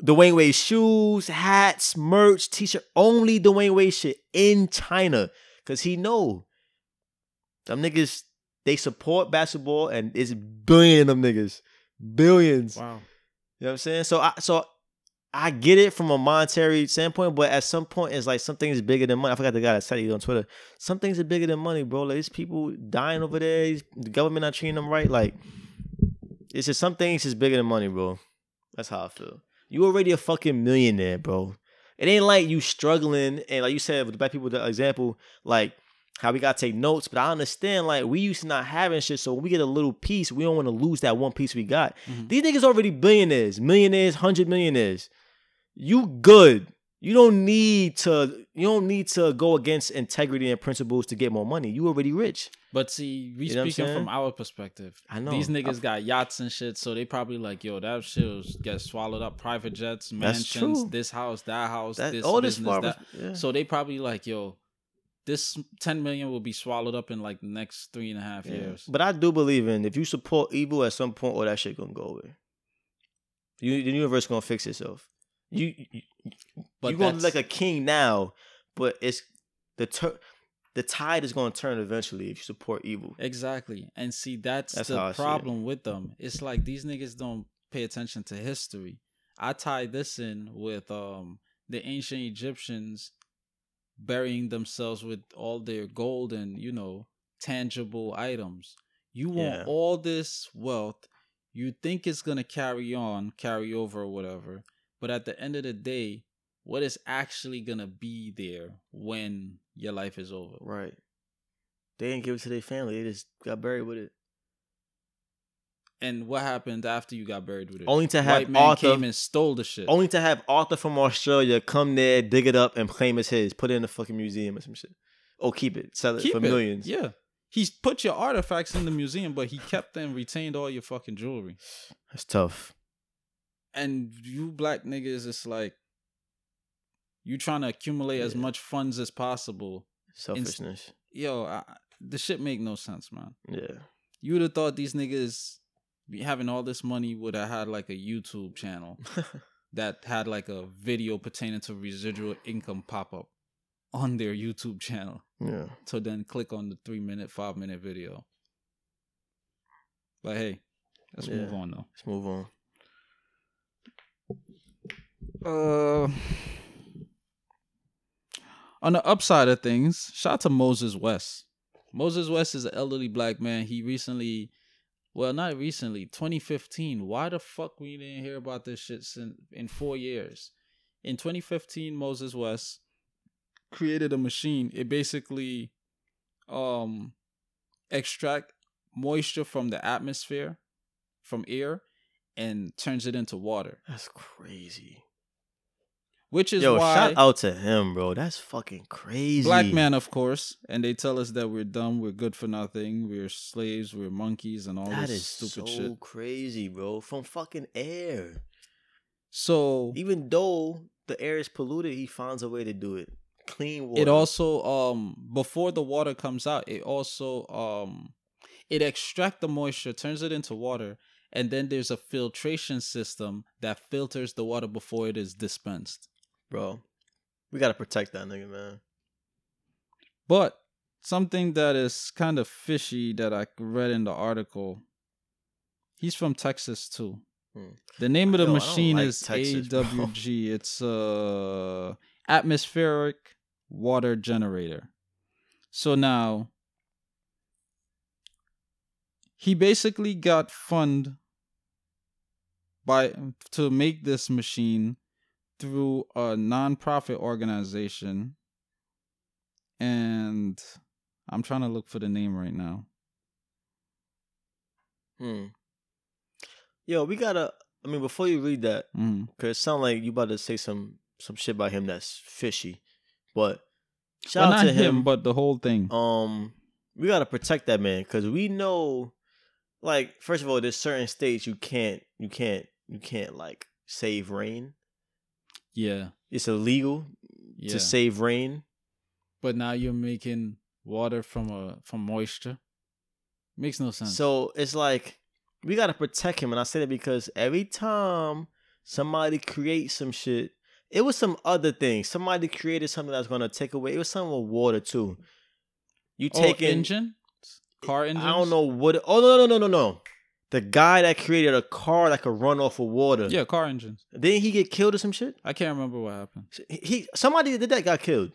Dwyane Wade shoes, hats, merch, t-shirt. Only Dwyane Wade shit in China. Cause he know them niggas, they support basketball and it's billion of them niggas. Billions. Wow. You know what I'm saying? So I so I get it from a monetary standpoint, but at some point it's like something is bigger than money. I forgot the guy that said it on Twitter. Some things are bigger than money, bro. Like these people dying over there. The government not treating them right. Like it's just some things is bigger than money, bro. That's how I feel. You already a fucking millionaire, bro. It ain't like you struggling and like you said with the black people, the example, like how we gotta take notes. But I understand, like we used to not having shit, so when we get a little piece, we don't want to lose that one piece we got. Mhm. These niggas already billionaires, millionaires, hundred millionaires. You good. You don't need to. You don't need to go against integrity and principles to get more money. You already rich. But see, we You know speaking from our perspective. I know. These niggas I- got yachts and shit, so they probably like, yo, that shit was get swallowed up. Private jets, mansions, this house, that house, that, this all this business, that. yeah. So they probably like, yo, this ten million will be swallowed up in like the next three and a half Yeah. years. But I do believe in if you support evil at some point, all that shit gonna go away. You, the universe gonna fix itself. You, you But you gonna be like a king now, but it's the tur- the tide is gonna turn eventually if you support evil. Exactly. And see, that's, That's the problem with them. It's like these niggas don't pay attention to history. I tie this in with um the ancient Egyptians burying themselves with all their gold and you know tangible items. You want Yeah. all this wealth. You think it's gonna carry on, carry over, or whatever. But at the end of the day, what is actually gonna be there when your life is over? Right. They didn't give it to their family. They just got buried with it. And what happened after you got buried with it? Only to have White man Arthur- came and stole the shit. Only to have Arthur from Australia come there, dig it up, and claim it's his. Put it in the fucking museum or some shit. Or keep it. Sell it Keep for it. millions. Yeah. He's put your artifacts in the museum, but he kept and retained all your fucking jewelry. That's tough. And you black niggas, it's like you trying to accumulate as much funds as possible. Selfishness. Yo, I, the shit make no sense, man. yeah. You would have thought these niggas be having all this money would have had like a YouTube channel that had like a video pertaining to residual income pop up on their YouTube channel. yeah. So then click on the three minute, five minute video. But hey, let's move on though. Let's move on. Uh, on the upside of things, shout out to Moses West. Moses West is an elderly black man. He recently, well, not recently, 2015. Why the fuck we didn't hear about this shit since in four years? In 2015, Moses West created a machine. It basically um extract moisture from the atmosphere, from air, and turns it into water. That's crazy. Which is Yo, why shout out to him, bro. That's fucking crazy. black man, of course, and they tell us that we're dumb, we're good for nothing, we're slaves, we're monkeys, and all That this is stupid so shit. crazy, bro. From fucking air. So Even though the air is polluted, he finds a way to do it. Clean water. it also um before the water comes out, it also um it extract the moisture, turns it into water, and then there's a filtration system that filters the water before it is dispensed. Bro. We gotta protect that nigga, man. But something that is kind of fishy that I read in the article. He's from Texas too. Hmm. The name of the Yo, machine like is Texas, bro. AWG. It's a atmospheric water generator. So now he basically got fund by to make this machine through a nonprofit organization and I'm trying to look for the name right now. Hmm. Yo, we gotta. I mean, before you read that, Mhm. cause it sound like you about to say some some shit about him that's fishy, but Well, shout out not to him. but the whole thing. um, we gotta protect that man, cause we know, like, first of all, there's certain states you can't, you can't, you can't like save rain. Yeah. It's illegal Yeah. to save rain. but now you're making water from a from moisture. Makes no sense. So it's like we gotta protect him, and I say that because every time somebody creates some shit, it was some other thing. Somebody created something that's gonna take away. It was something with water too. You oh, taking engine, car engine. I don't know what. Oh no no no no no. The guy that created a car that could run off of water. Yeah, car engines. Didn't he get killed or some shit? I can't remember what happened. He, somebody that did that got killed.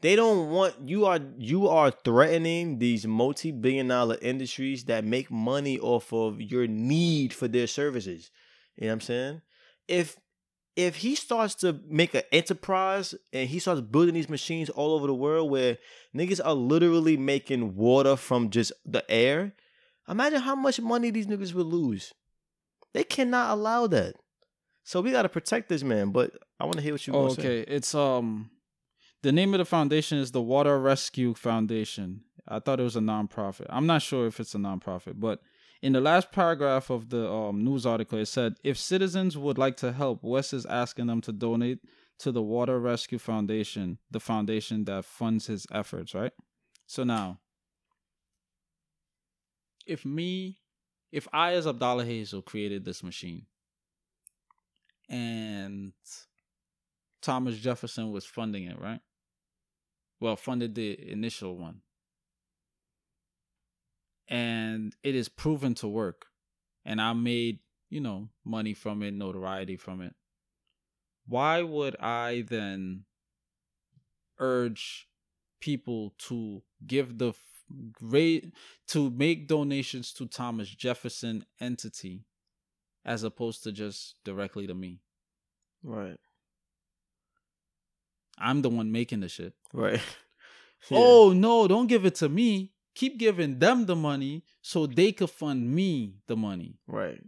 They don't want you are you are threatening these multi-billion dollar industries that make money off of your need for their services. You know what I'm saying? If if he starts to make an enterprise and he starts building these machines all over the world where niggas are literally making water from just the air, imagine how much money these niggas would lose. They cannot allow that. So we gotta protect this man. But I want to hear what you Oh, want say. okay. It's um, the name of the foundation is the Water Rescue Foundation. I thought it was a nonprofit. I'm not sure if it's a nonprofit, but in the last paragraph of the um, news article, it said if citizens would like to help, West is asking them to donate to the Water Rescue Foundation, the foundation that funds his efforts. Right. So now, if me, if I as Abdallah Hazel created this machine, and Thomas Jefferson was funding it, right? Well, funded the initial one. And it is proven to work. And I made, you know, money from it, notoriety from it. Why would I then urge people to give the rate to make donations to Thomas Jefferson entity as opposed to just directly to me. Right. I'm the one making the shit. Right. Oh no, don't give it to me. Keep giving them the money so they could fund me the money. Right.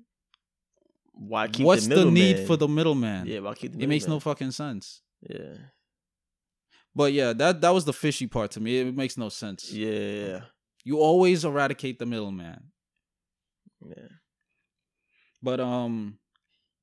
Why keep What's the, the, need for the middleman? Yeah, why keep the it makes no fucking sense. Yeah. But yeah, that that was the fishy part to me. It makes no sense. Yeah. Yeah. You always eradicate the middleman. yeah. But um,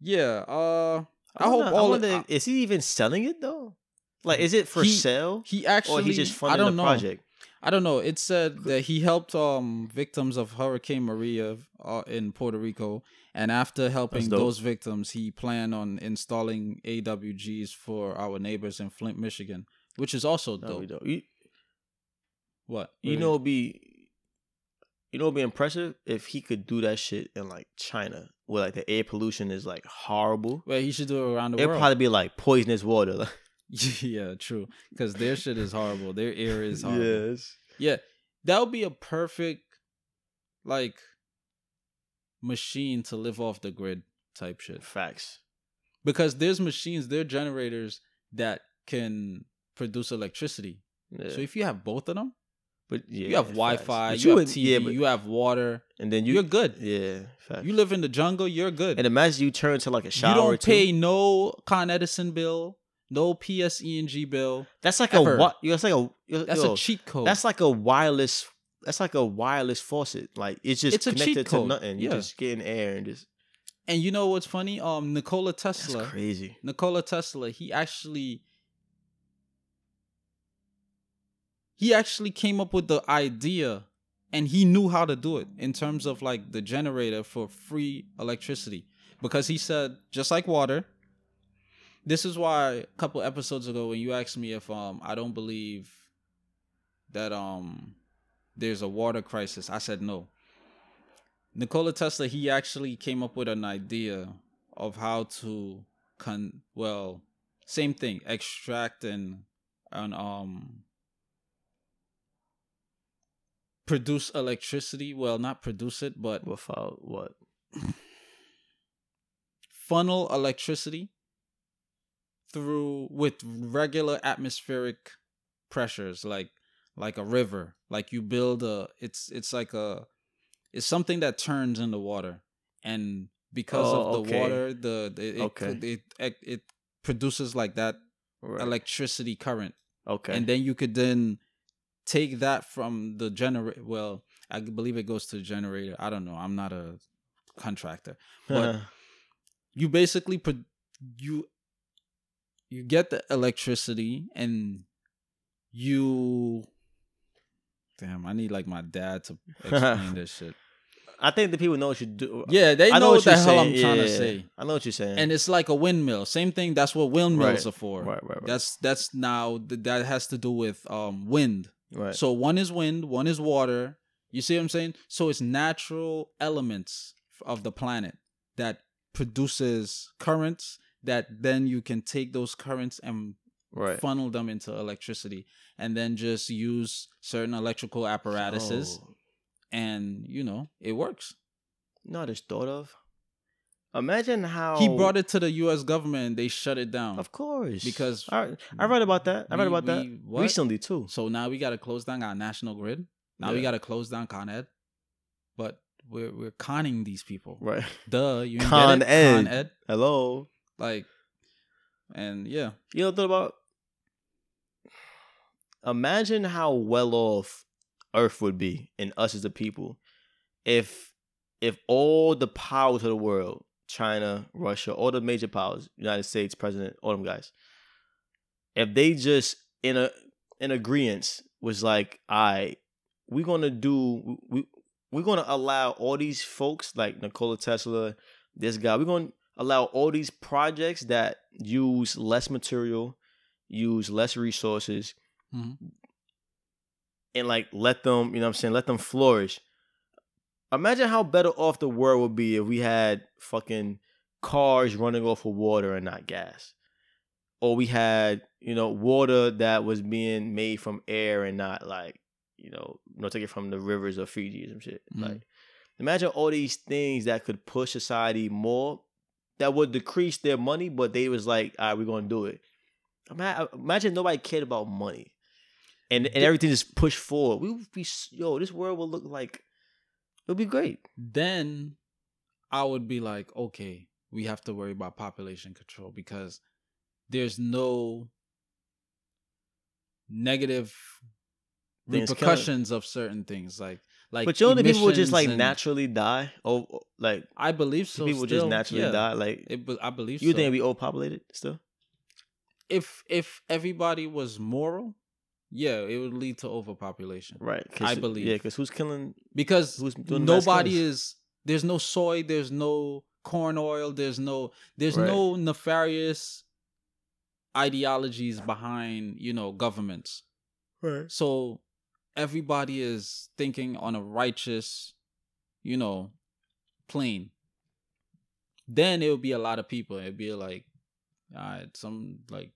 yeah. Uh, I, wonder- hope all. wonder, I- is he even selling it though? Like, is it for He- sale he actually. or he just I funded don't the know. project? I don't know. It said that he helped um victims of Hurricane Maria uh, in Puerto Rico, and after helping those victims, he planned on installing AWGs for our neighbors in Flint, Michigan, which is also dope. don't. You, What you know, it'd be you know, be impressive if he could do that shit in like China, where like the air pollution is like horrible. Well, he should do it around the It'd world. probably be like poisonous water. yeah, true. Because their shit is horrible. Their air is horrible. yes. Yeah, that would be a perfect like machine to live off the grid type shit. Facts. Because there's machines, there are generators that can produce electricity. Yeah. So if you have both of them, but yeah, you have. Wi-Fi, But you, have TV, yeah, you have water, and then you, you, are good. Yeah, facts. You live in the jungle, you're good. and imagine you turn to like a shower. you don't pay no Con Edison bill, no PSE&G bill. That's like ever. a what? That's like a. yo- That's yo, a cheat code. That's like a wireless. That's like a wireless faucet. Like it's just It's connected to nothing. You Yeah. just getting air and just. and you know what's funny? Um, Nikola That's Tesla. crazy. Nikola Tesla, he actually he actually came up with the idea and he knew how to do it in terms of like the generator for free electricity. Because he said just like water. This is why a couple episodes ago when you asked me if um I don't believe that um there's a water crisis I said no. Nikola Tesla he actually came up with an idea of how to con well same thing extract and and um produce electricity well not produce it but Without what? funnel electricity through with regular atmospheric pressures like like a river like you build a it's it's like a it's something that turns in the water and because Oh, of the okay. water the, the it, Okay. it, it it produces like that Right. electricity current okay. and then you could then take that from the generator well i believe it goes to the generator i don't know i'm not a contractor but you basically put you you get the electricity and you damn i need like my dad to explain this shit I think the people know what you do. yeah they I know, what the you're hell i'm saying. trying to Yeah, say I know what you're saying. and it's like a windmill same thing that's what windmills Right. are for right, right, right. that's that's now that has to do with um wind right. So one is wind, one is water. You see what I'm saying? So it's natural elements of the planet that produces currents that then you can take those currents and right. funnel them into electricity and then just use certain electrical apparatuses Oh, and you know, it works. you know what I just thought of? Imagine how He brought it to the US government and they shut it down. Of course, Because I I read about that. I read we- about that we- what? recently too. So now we got to close down our national grid. Now we got to close down Con Ed. But we're we're conning these people. Right. Duh, you Con? Ed. Con Ed. Hello. Like, and yeah, You know thought about? Imagine how well off Earth would be and us as a people if if all the powers of the world, China, Russia, all the major powers, United States, President, all them guys, if they just in a in agreement was like, I we're gonna do we we're gonna allow all these folks like Nikola Tesla, this guy, we're gonna allow all these projects that use less material, use less resources, Mhm. and like let them, you know what I'm saying, let them flourish. Imagine how better off the world would be if we had fucking cars running off of water and not gas. or we had you know water that was being made from air and not like you know no take it from the rivers of Fiji or some shit. Mhm. Like imagine all these things that could push society more that would decrease their money, but they was like, all right, we're gonna do it. Imagine nobody cared about money. And, and everything just pushed forward. We would be yo, this world would look like it would be great. then I would be like, okay, we have to worry about population control because there's no negative Things killing. repercussions of certain things like like but you know, the people would just like and- naturally die. Oh, like I believe so. people still, just naturally yeah. die. Like It, be- I believe you so. think we overpopulated still? if if everybody was moral, yeah, it would lead to overpopulation Right. I believe. Yeah, because who's killing? because Who's nobody is. There's no soy. There's no corn oil. There's no. There's Right. no nefarious ideologies behind you know governments. Right. So everybody is thinking on a righteous, you know, plane. Then it would be a lot of people. It'd be like, all right, some like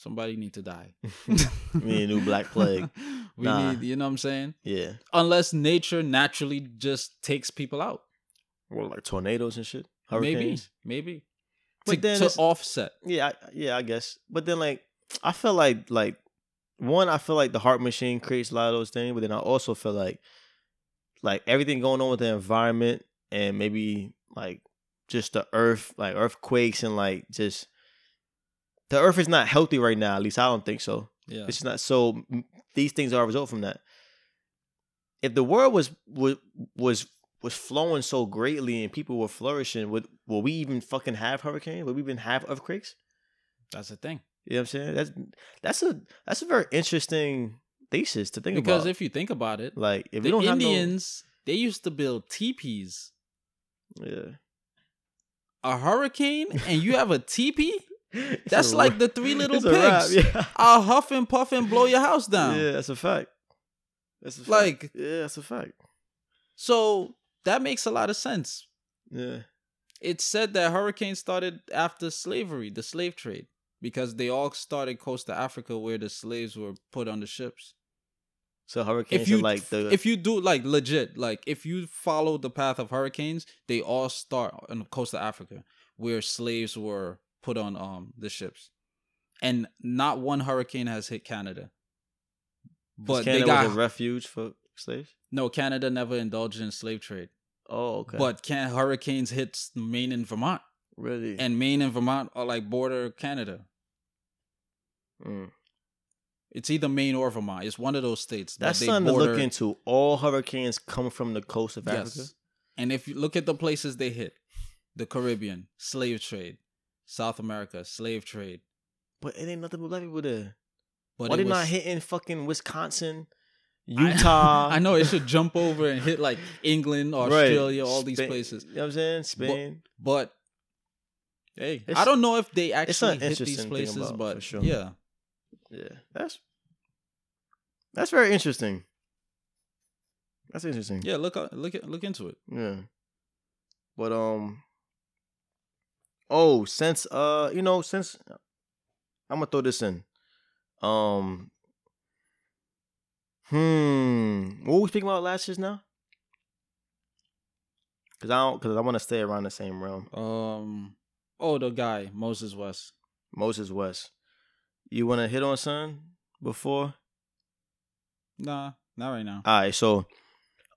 somebody need to die. We need a new black plague. we Nah. need, you know what I'm saying? Yeah. Unless nature naturally just takes people out. Or like tornadoes and shit. Maybe, Hurricanes. maybe. But to, then to offset. Yeah, I, yeah, I guess. But then like I feel like like one, I feel like the HAARP machine creates a lot of those things, but then I also feel like like everything going on with the environment and maybe like just the earth, like earthquakes and like just the earth is not healthy right now. At least I don't think so. Yeah. It's not so. These things are a result from that. If the world was was was was flowing so greatly and people were flourishing, would will we even fucking have hurricanes? Would we even have earthquakes? That's the thing. You know what I'm saying? That's that's a that's a very interesting thesis to think Because about. Because if you think about it, like if we the Indians, they used to build teepees. yeah, A hurricane and you have a teepee? It's That's like the three little pigs. Yeah. I'll huff and puff and blow your house down. yeah, that's a fact. That's a fact. Like- yeah, that's a fact. So that makes a lot of sense. Yeah, It's said that hurricanes started after slavery, the slave trade, because they all started coast to Africa where the slaves were put on the ships. so hurricanes if you are like the if you do like legit like if you follow the path of hurricanes they all start on the coast of africa where slaves were put on um the ships and not one hurricane has hit canada but Canada they got was a refuge for slaves. no canada never indulged in slave trade Oh, okay. but can hurricanes hit maine and vermont really, and maine and vermont are like border canada Mm. it's either maine or vermont it's one of those states that's they something to border- look into. All hurricanes come from the coast of Africa. And if you look at the places they hit, the Caribbean, slave trade, South America, slave trade. But it ain't nothing but black people there. But Why they was- not hitting fucking Wisconsin, Utah? I, know it should jump over and hit like England, Right. Australia, all these Spain- places. You know what I'm saying? Spain. But hey, It's- I don't know if they actually hit these places, about, but sure. yeah, yeah, that's that's very interesting. That's interesting. yeah. Look, look, look into it. Yeah. But um oh, since uh you know, since I'm gonna throw this in. Um Hmm. What were we speaking about last year now? Cause I don't cause I wanna stay around the same realm. Um, oh, the guy Moses West. Moses West. You wanna hit on son before? Nah, not right now. Alright, so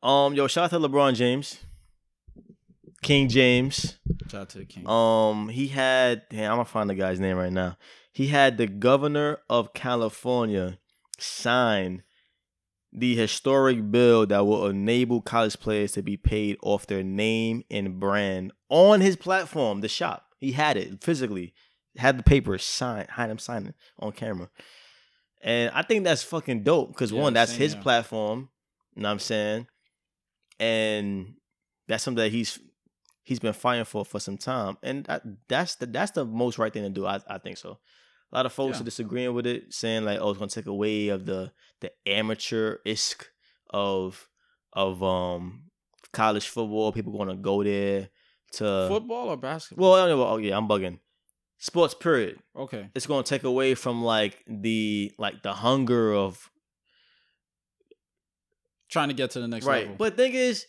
um yo, shout out to LeBron James. King James. Shout out to the king. Um, he had. Damn, I'm gonna find the guy's name right now. He had the governor of California sign the historic bill that will enable college players to be paid off their name and brand on his platform, the shop. He had it physically, had the paper signed, had him sign it on camera. And I think that's fucking dope because Yeah, one, that's his here. platform. You know what I'm saying? And that's something that he's he's been fighting for for some time, and that, that's the that's the most right thing to do. I I think so. A lot of folks Yeah. are disagreeing with it, saying like, "Oh, it's gonna take away of the the amateur isk of of um college football. People gonna go there to Football or basketball? well, I don't know, oh yeah, I'm bugging. Sports period. Okay. It's gonna take away from like the like the hunger of Trying to get to the next right. level. But thing is,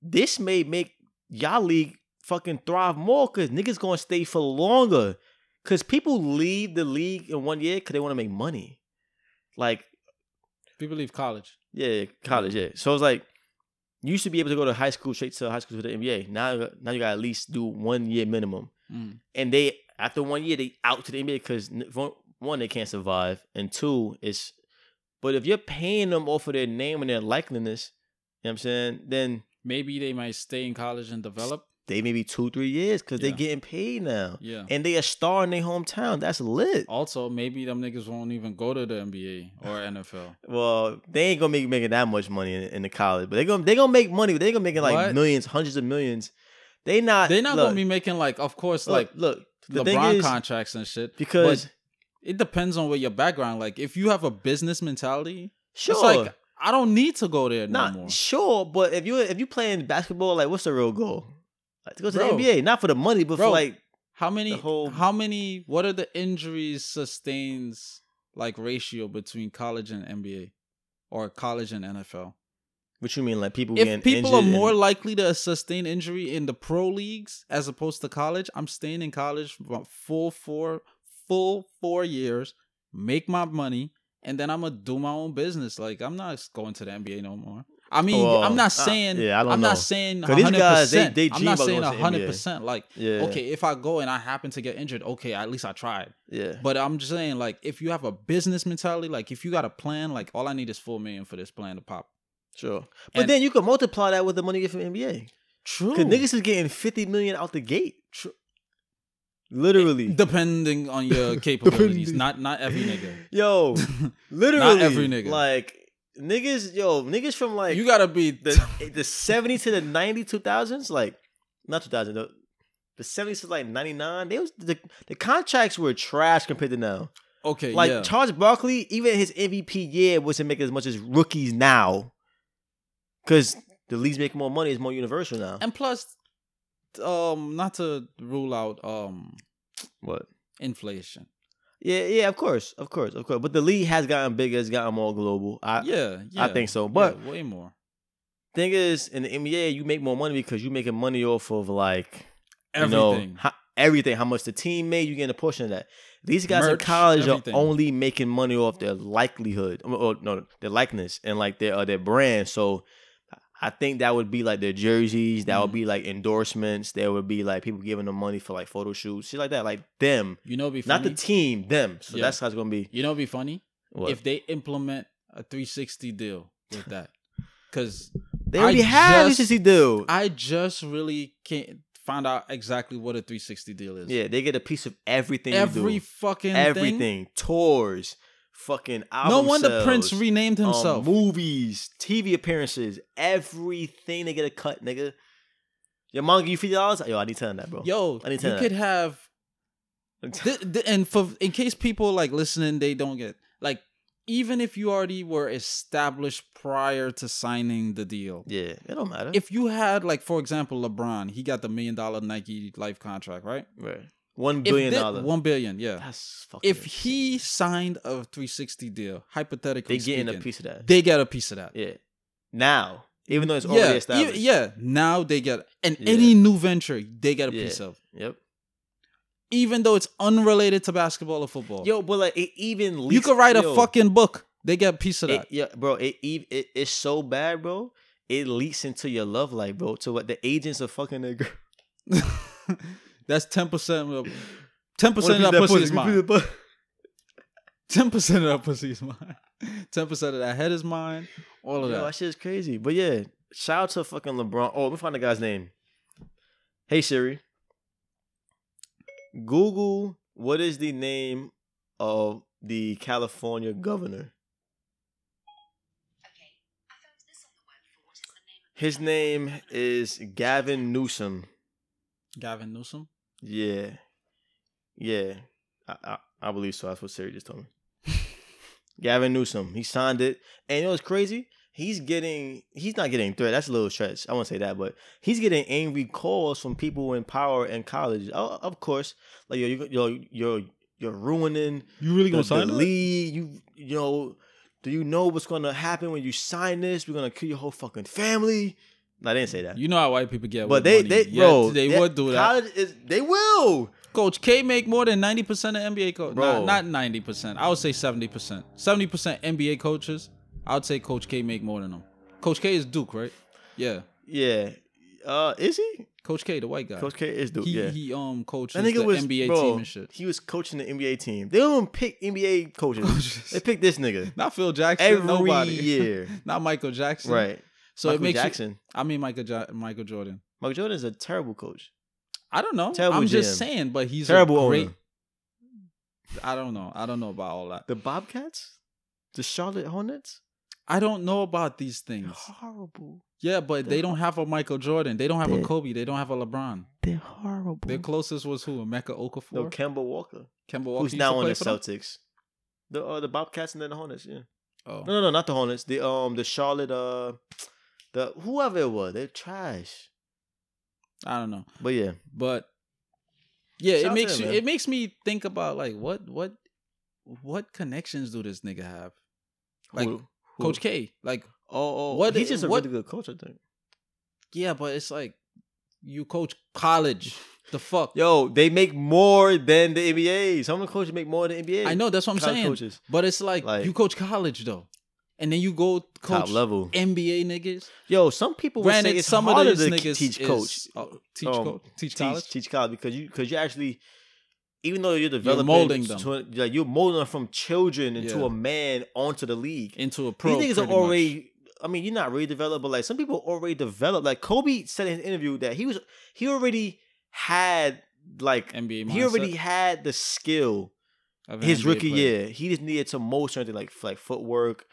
this may make y'all league fucking thrive more because niggas gonna stay for longer. Cause people leave the league in one year because they want to make money. Like, People leave college. yeah, college, yeah. So it's like you used to be able to go to high school straight to high school to the NBA. Now, now you gotta at least do one year minimum. Mm. And they after one year they out to the NBA because one they can't survive, and two it's. But if you're paying them off of their name and their likeliness, you know what I'm saying, then Maybe they might stay in college and develop. they may be two, three years because Yeah. they're getting paid now. Yeah. And they a star in their hometown. That's lit. Also, maybe them niggas won't even go to the NBA or NFL. Well, they ain't gonna make making that much money in, in the college, but they gonna they gonna make money. They gonna make it like What? millions, hundreds of millions. They not. They're not look, gonna be making like, of course, look, like look. The LeBron is, contracts and shit. because it depends on what your background. Like, if you have a business mentality, sure, it's like I don't need to go there no not more. sure, but if you if you playing basketball, like what's the real goal? Like to go to Bro. the NBA, not for the money, but Bro. for like How many? whole- How many? What are the injuries sustains like ratio between college and NBA, or college and NFL? what you mean, like people If people are more and- likely to sustain injury in the pro leagues as opposed to college, I'm staying in college for full four, full four years, make my money, and then I'm gonna do my own business. Like I'm not going to the NBA no more. I mean, Well, I'm not uh, saying. yeah, I don't I'm know. not saying 'Cause these 100. guys, they- they I'm not saying going to the 100. NBA. percent Like, yeah, okay, if I go and I happen to get injured, okay, at least I tried. yeah, But I'm just saying, like, if you have a business mentality, like, if you got a plan, like, all I need is four million for this plan to pop. sure. But And- then you can multiply that with the money you get from NBA. True. Cause niggas is getting fifty million out the gate. Literally. Depending on your capabilities, not not every nigga. Yo, literally. not every nigga. Like niggas, yo, niggas from like you gotta be the eh, the seventy to the 90, 2000s, like not two thousand, the, the seventies to like ninety nine. They was the the contracts were trash compared to now. okay. Like yeah. Charles Barkley, even his MVP year wasn't making as much as rookies now, because the leagues make more money. It's more universal now. and plus, um, not to rule out um What? inflation. Yeah, yeah, of course, of course, of course. But the league has gotten bigger, it's gotten more global. I, Yeah, yeah. I think so. But yeah, way more. thing is, in the NBA, you make more money because you're making money off of like you know, Everything. how, everything. How much the team made, you getting a portion of that. These guys in college everything. are only making money off their likelihood, or, or no, their likeness and like their uh, their brand. So I think that would be like their jerseys. That would Mhm. be like endorsements. There would be like people giving them money for like photo shoots, shit like that. Like them, You know, be funny. not the team, them. So Yeah. that's how it's gonna be. You know, be funny What? if they implement a 360 deal with that, because they already I have just- this deal. I just really can't find out exactly what a 360 deal is. yeah, they get a piece of everything. every fucking everything, Thing. tours, fucking album No wonder sales, Prince renamed um, himself. movies, TV appearances, everything they get a cut, nigga. Your mom give you fifty dollars? Yo, I need ten of that, bro. Yo, I need to you could have, th- th- and for in case people like listening, they don't get like even if you already were established prior to signing the deal. yeah, it don't matter. If you had like, for example, LeBron, he got the million dollar Nike life contract, right? right. One If billion thi- dollar, one billion, yeah. that's fucking. If he signed a 360 deal, hypothetically they getting a piece of that, they get a piece of that. yeah. Now, even though it's yeah, already e- established, yeah. Now they get, and Yeah. any new venture, they get a Yeah. piece of, yep. even though it's unrelated to basketball or football. Yo, but like it even leaks, you could write a fucking book. They get a piece of It, that. yeah, bro. It, ev- it it's so bad, bro. It leaks into your love life, bro. To what the agents are fucking their girl. That's ten percent. of Ten What if percent of that that pussy is mine. Ten percent of that pussy is mine. Ten percent of that head is mine. All of Yo, that. that shit is crazy. But yeah, shout out to fucking LeBron. Oh, let me find the guy's name. Hey Siri. Google what is the name of the California governor? Okay, I found this on the web for what is the name His name is Gavin Newsom. Gavin Newsom. Yeah. Yeah. I, I, I believe so. That's what Siri just told me. Gavin Newsom. He signed it. And you know what's crazy? he's getting he's not getting threat. That's a little stretch. I won't say that, but he's getting angry calls from people in power in college. Oh, of course, like yo, you yo, you're you're ruining You really gonna the sign the league. You you know, do you know what's gonna happen when you sign this? We're gonna kill your whole fucking family. I didn't say that. You know how white people get, but they money. they Yeah, bro, they that- would do that. They will. Coach K make more than ninety percent of NBA coaches. Bro. Not ninety percent. I would say seventy percent. Seventy percent NBA coaches. I would say Coach K make more than them. Coach K is Duke, right? Yeah. Yeah. Uh, is he? Coach K, the white guy. Coach K is Duke. he yeah. he um coaches That nigga the was NBA bro, team and shit. He was coaching the NBA team. They don't even pick NBA coaches. they pick this nigga Not Phil Jackson. every nobody. year. Not Michael Jackson. right. So Michael it makes you- Jackson. I mean Michael ja- Michael Jordan. Michael Jordan is a terrible coach. I don't know. Terrible I'm just saying, but he's Terrible a great. owner. I don't know. I don't know about all that. The Bobcats, the Charlotte Hornets, I don't know about these things. horrible. Yeah, but they don't have a Michael Jordan. They don't have a Kobe. They don't have a LeBron. They're horrible. Their closest was who? Emeka Okafor. no, Kemba Walker, Kemba Walker. who's now on the them? Celtics. The uh, the Bobcats and then the Hornets. Yeah. Oh, No, no, no, not the Hornets. The um the Charlotte uh the whoever it was, they're trash. I don't know, But yeah, but yeah, Shout it makes you. It makes me think about like what what what connections do this nigga have? Like Who- who? Coach K. Like Oh, oh, oh What- He's just a what- really good coach, I think. yeah, but it's like you coach college. The fuck. Yo, they make more than the NBA. Some of the coaches make more than the NBA. I know that's what I'm college saying. coaches. But it's like, Like- you coach college though, and then you go coach Top level. NBA niggas. Yo, some people would say it's some of these to niggas teach is- coach. oh, teach Um, coach, teach teach college. teach college because you because you actually even though you're developing molding them. to- like you're molding them from children into Yeah. a man onto the league. into a pro. These niggas are pretty much. already. I mean, you're not really developed, but like some people already developed. Like Kobe said in his interview that he was he already had like NBA. he already had the skill of his NBA rookie player. year. He just needed some more strength, like like footwork,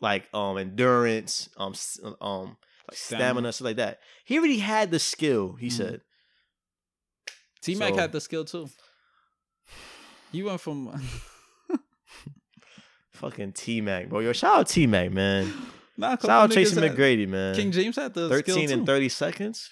like um endurance, um um like stamina, Stamina. stuff like that. He already had the skill. He Mhm. said. T Mac So- had the skill too. He went from Fucking T Mac, bro. Yo, shout out T Mac, man. nah, Shout out Tracy McGrady, man. King James had the Thirteen and thirty seconds.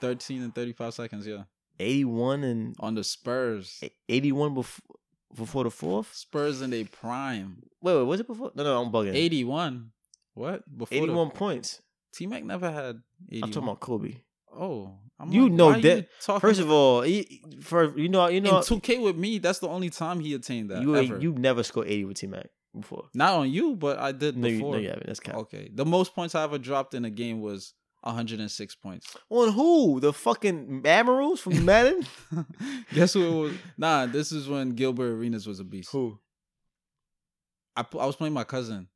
Thirteen and thirty-five seconds. Yeah, Eighty-one and on the Spurs. eighty-one before before the fourth. Spurs in a prime. Wait, wait, was it before? No, no, I'm bugging. Eighty-one. What before Eighty-one points. T Mac never had. 81. I'm talking about Kobe. Oh, I'm You like, know that- you First of all, he, for you know, you know, in know, 2K with me, that's the only time he attained that. you ever. you never scored eighty with T Mac before. Not on you, but I did No, you, before. no, you haven't. That's. Okay. The most points I ever dropped in a game was 106 points. On who? The fucking Amaroos from Madden? Guess who it was? Nah, this is when Gilbert Arenas was a beast. who? I, I was playing my cousin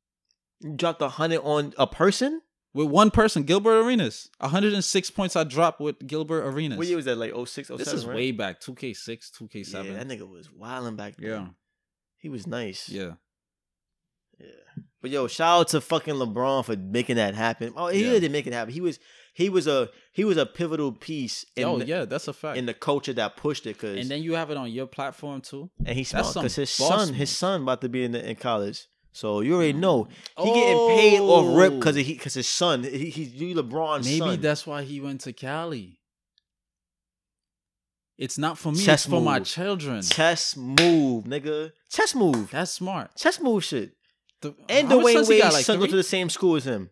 You dropped a hundred on a person? with one person, Gilbert Arenas. 106 points I dropped with Gilbert Arenas. What year was that? Like 06, 07, this is right? way back, 2K6, 2K7. Yeah, that nigga was wilding back then. Yeah. He was nice. yeah. Yeah. But yo, shout out to fucking LeBron for making that happen. Oh, he Yeah. didn't make it happen. He was he was a he was a pivotal piece in oh, the, yeah, that's a fact. in the culture that pushed it cause and then you have it on your platform too. and he's smart because his son his son about to be in the, in college. So you already mm. know he getting paid off oh. rip because he because his son he, he's you LeBron's Maybe son. that's why he went to Cali. It's not for me, Chess it's for my children. chess move, nigga. Chess move. That's smart. Chess move shit. The- And Dwyane Wade's like son go to the same school as him.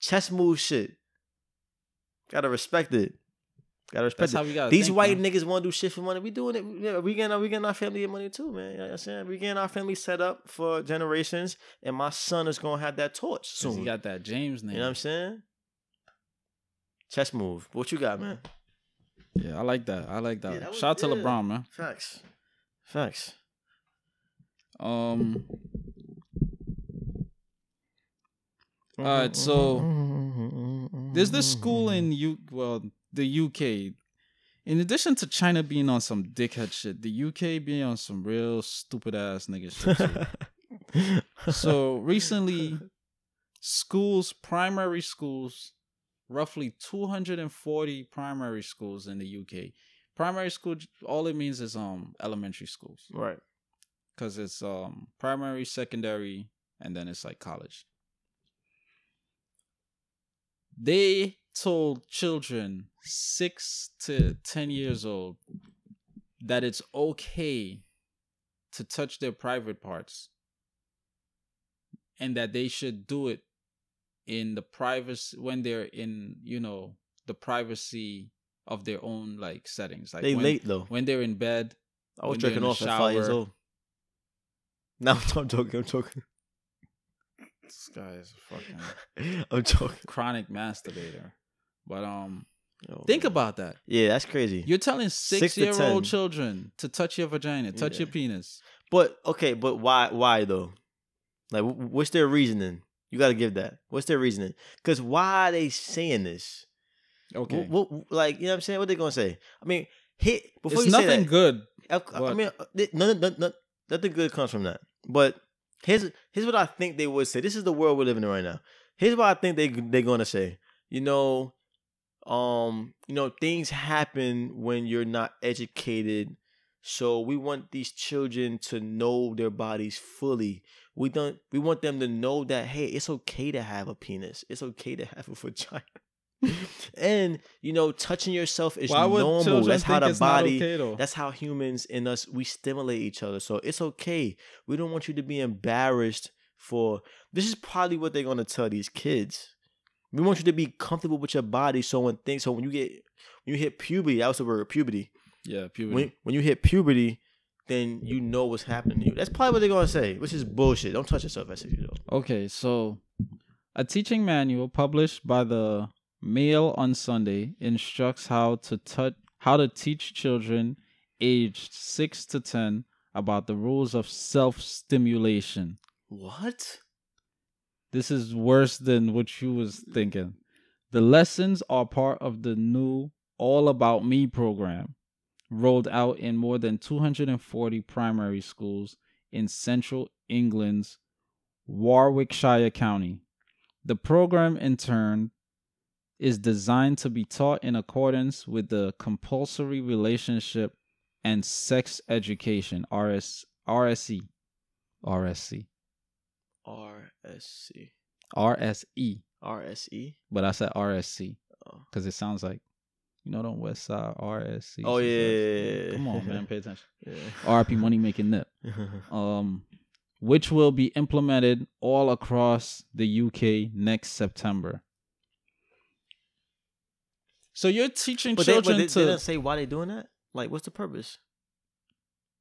Chess move shit. Gotta respect it. Gotta respect That's it. how we got. These white niggas want to do shit for money. We doing it. We getting we getting our family money too, man. You know I'm saying? We getting our family set up for generations, and my son is gonna have that torch soon. He got that James name. you know what I'm saying? Chess move. What you got, man? yeah, I like that. I like that. Yeah, that was Shout out to. LeBron, man. Facts. Facts. Um. All right, so there's this school in U. Well, the UK. In addition to China being on some dickhead shit, the UK being on some real stupid ass nigga shit. so recently schools primary schools roughly 240 primary schools in the uk primary school all it means is um elementary schools right. because it's um primary secondary and then it's like college they told children six to ten years old that it's okay to touch their private parts and that they should do it in the privacy when they're in you know the privacy of their own like settings like they when, late though. when they're in bed I was jerking off at five years old. now I'm talking I'm joking. This guy is a fucking I'm joking. chronic masturbator but um Oh, think man. about that Yeah, that's crazy. You're telling Six six year old children to touch your vagina, touch Yeah. your penis. But okay, but why? Why though? Like, what's their reasoning? You got to give that. What's their reasoning? Because why are they saying this? Okay. What, what, like, you know what I'm saying? What they gonna say? I mean, hit before it's you say nothing that. good. I, I mean, uh, th- none, none, none, nothing good comes from that. But here's here's what I think they would say. This is the world we're living in right now. Here's what I think they they're gonna say. You know, um, you know, things happen when you're not educated. So we want these children to know their bodies fully. We don't. We want them to know that hey, it's okay to have a penis. It's okay to have a vagina. And you know, touching yourself is normal. That's how the body. That's how humans in us we stimulate each other. So it's okay. We don't want you to be embarrassed for this is probably what they're gonna tell these kids. We want you to be comfortable with your body so when things so when you get when you hit puberty, that was the word puberty. yeah, puberty. When when you hit puberty, then you know what's happening to you. That's probably what they're gonna say, which is bullshit. Don't touch yourself at six years old. okay, so a teaching manual published by the Mail on Sunday instructs how to touch how to teach children aged six to ten about the rules of self stimulation. What? This is worse than what you was thinking. The lessons are part of the new All About Me program, rolled out in more than 240 primary schools in central England's Warwickshire County. The program, in turn, is designed to be taught in accordance with the Compulsory Relationship and Sex Education RS, RSE. RSC. RSC. RSE. RSE. But I said RSC Oh. because it sounds like you know them West Side RSC. Oh yeah, yeah, yeah, yeah. Come on, man, pay attention. Yeah. RP Money Making Nip. Um, which will be implemented all across the UK next September. So you're teaching but they, but children they, to they didn't say why they doing that. Like, what's the purpose?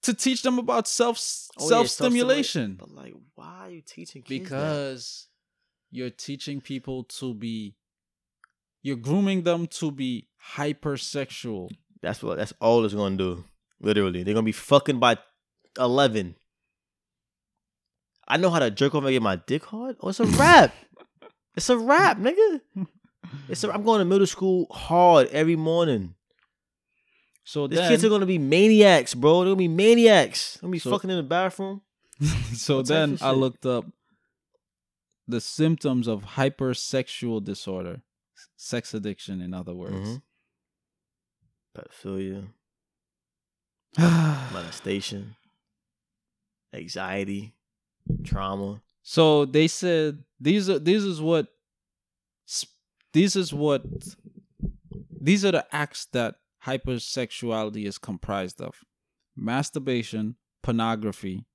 to teach them about self Oh, yeah, self stimulation But like, why are you teaching kids that? because you're teaching people to be you're grooming them to be hypersexual. That's what. That's all it's gonna do. Literally, they're gonna be fucking by eleven. I know how to jerk off and get my dick hard. Oh, it's a rap. it's a rap, nigga. It's a, I'm going to middle school hard every morning. So These then, kids are gonna be maniacs, bro. They're gonna be maniacs. They're gonna be So- fucking in the bathroom. so What then I looked up the symptoms of hypersexual disorder, sex addiction, in other words. Mhm. Pedophilia, molestation, anxiety, trauma. so they said these are these is what s- these is what these are the acts that hypersexuality is comprised of: masturbation, pornography,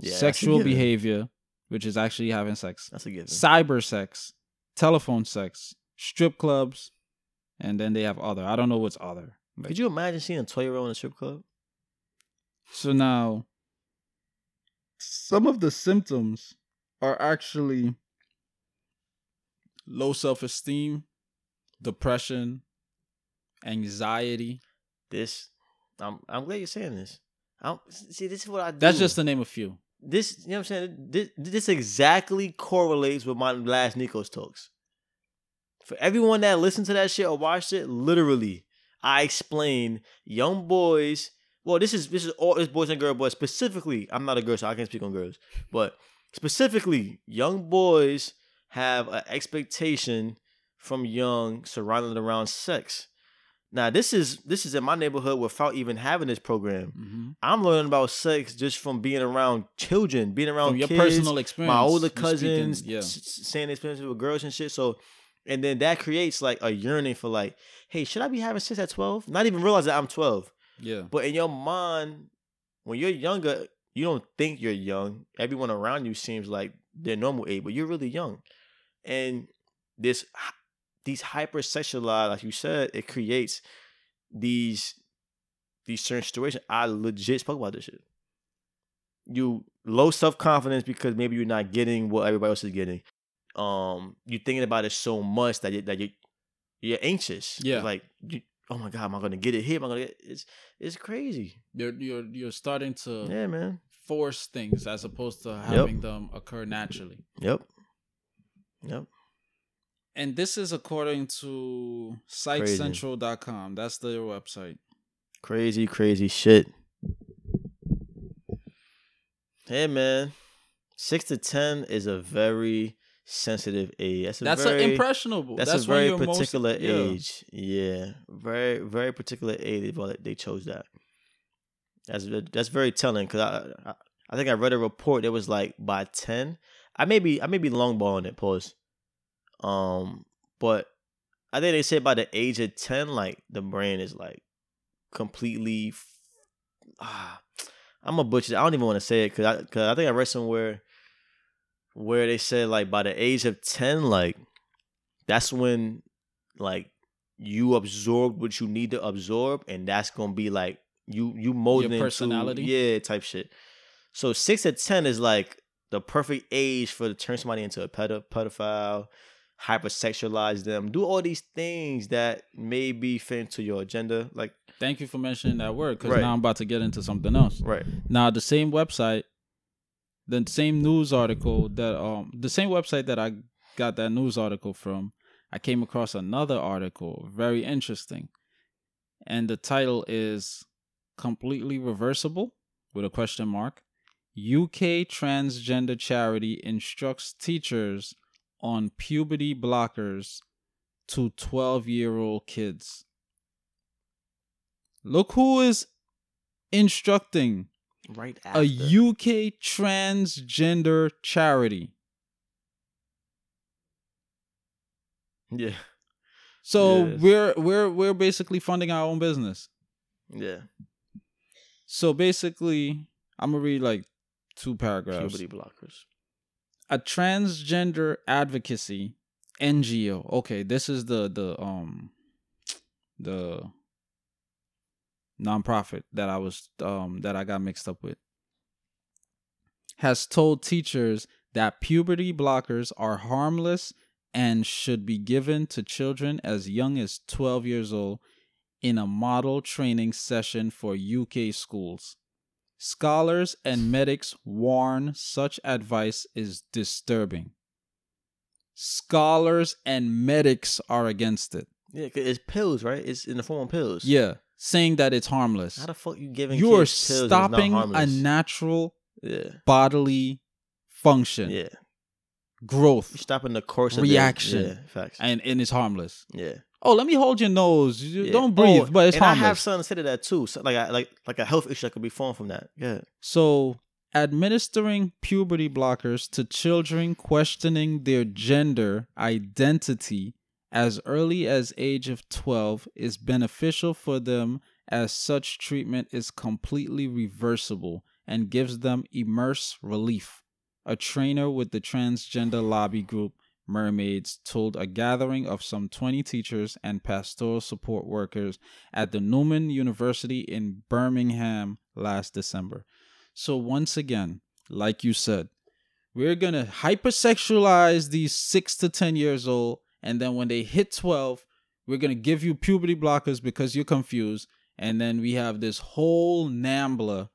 Yeah, sexual behavior, which is actually having sex, That's a given. cyber sex, telephone sex, strip clubs, and then they have other. I don't know what's other. but. Could you imagine seeing a twelve year old in a strip club? So now, some of the symptoms are actually low self esteem, depression, anxiety. This, I'm I'm glad you're saying this. I'm, see, this is what I do. That's just to name a few. this. You know what I'm saying? This, this exactly correlates with my last Nikos talks. For everyone that listened to that shit or watched it, literally, I explain young boys. Well, this is this is all this boys and girls, but specifically, I'm not a girl, so I can't speak on girls. But specifically, young boys have an expectation from young surrounding around sex. Now, this is this is in my neighborhood without even having this program. Mm-hmm. I'm learning about sex just from being around children, being around From your kids, personal experience, my older you speaking- cousins, yeah. s- saying experiences with girls and shit. So And then that creates like a yearning for like, hey, should I be having sex at 12? Not even realize that I'm 12. Yeah. But in your mind, when you're younger, you don't think you're young. Everyone around you seems like they're normal age, but you're really young. And this these hypersexualized, like you said, it creates these these certain situations. I legit spoke about this shit. You low self confidence because maybe you're not getting what everybody else is getting. Um, you thinking about it so much that you that you you're anxious. Yeah. like you, oh my god, am I gonna get it here? Am I gonna get it? it's it's crazy. You're you're you're starting to Yeah, man. force things as opposed to having them occur naturally. Yep. Yep. And this is according to sitecentral.com. That's their website. Crazy, crazy shit. Hey man, six to ten is a very sensitive age. That's a That's very, impressionable. That's, That's, a very you're most- particular yeah. age. Yeah, very, very particular age. Well, they chose that. That's that's very telling because I, I I think I read a report that was like by ten. I may be I may be longballing it. Pause. Um, but I think they said by the age of ten, like the brain is like completely. f- Ah, I'm a butcher. I don't even want to say it because I because I think I read somewhere where they said like by the age of ten, like that's when like you absorb what you need to absorb, and that's gonna be like you you molding into- personality? yeah, type shit. So six to ten is like the perfect age for to turn somebody into a pedo- pedophile, hypersexualize them, do all these things that may be fit into your agenda. Like Thank you for mentioning that word because Right. now I'm about to get into something else. right, Now the same website, the same news article that um the same website that I got that news article from, I came across another article very interesting. And the title is completely reversible with a question mark. UK transgender charity instructs teachers on puberty blockers to 12-year-old kids. Look who is instructing right after. a UK transgender charity. yeah, So Yes. we're we're we're basically funding our own business. yeah, So basically, I'm gonna read like two paragraphs. puberty blockers. A transgender advocacy NGO. Okay, this is the the um the nonprofit that I was um that I got mixed up with. Has told teachers that puberty blockers are harmless and should be given to children as young as 12 years old in a model training session for UK schools. Scholars and medics warn such advice is disturbing. Scholars and medics are against it. Yeah, it's pills, right? It's in the form of pills. Yeah, saying that it's harmless. How the fuck you giving? You are stopping a natural yeah, bodily function, yeah. growth. You're stopping the course of Reaction. yeah, facts. and, and it's harmless. yeah. Oh, let me hold your nose. You yeah. Don't breathe, Oh, but it's and harmless. I have something to say to that too. So like, I, like, like a health issue that could be formed from that. Yeah. So, administering puberty blockers to children questioning their gender identity as early as age of 12 is beneficial for them as such treatment is completely reversible and gives them immerse relief. A trainer with the transgender lobby group Mermaids told a gathering of some 20 teachers and pastoral support workers at the Newman University in Birmingham last December. So, once again, like you said, we're going to hypersexualize these 6 to 10 years old, and then when they hit 12, we're going to give you puberty blockers because you're confused. And then we have this whole NAMBLA,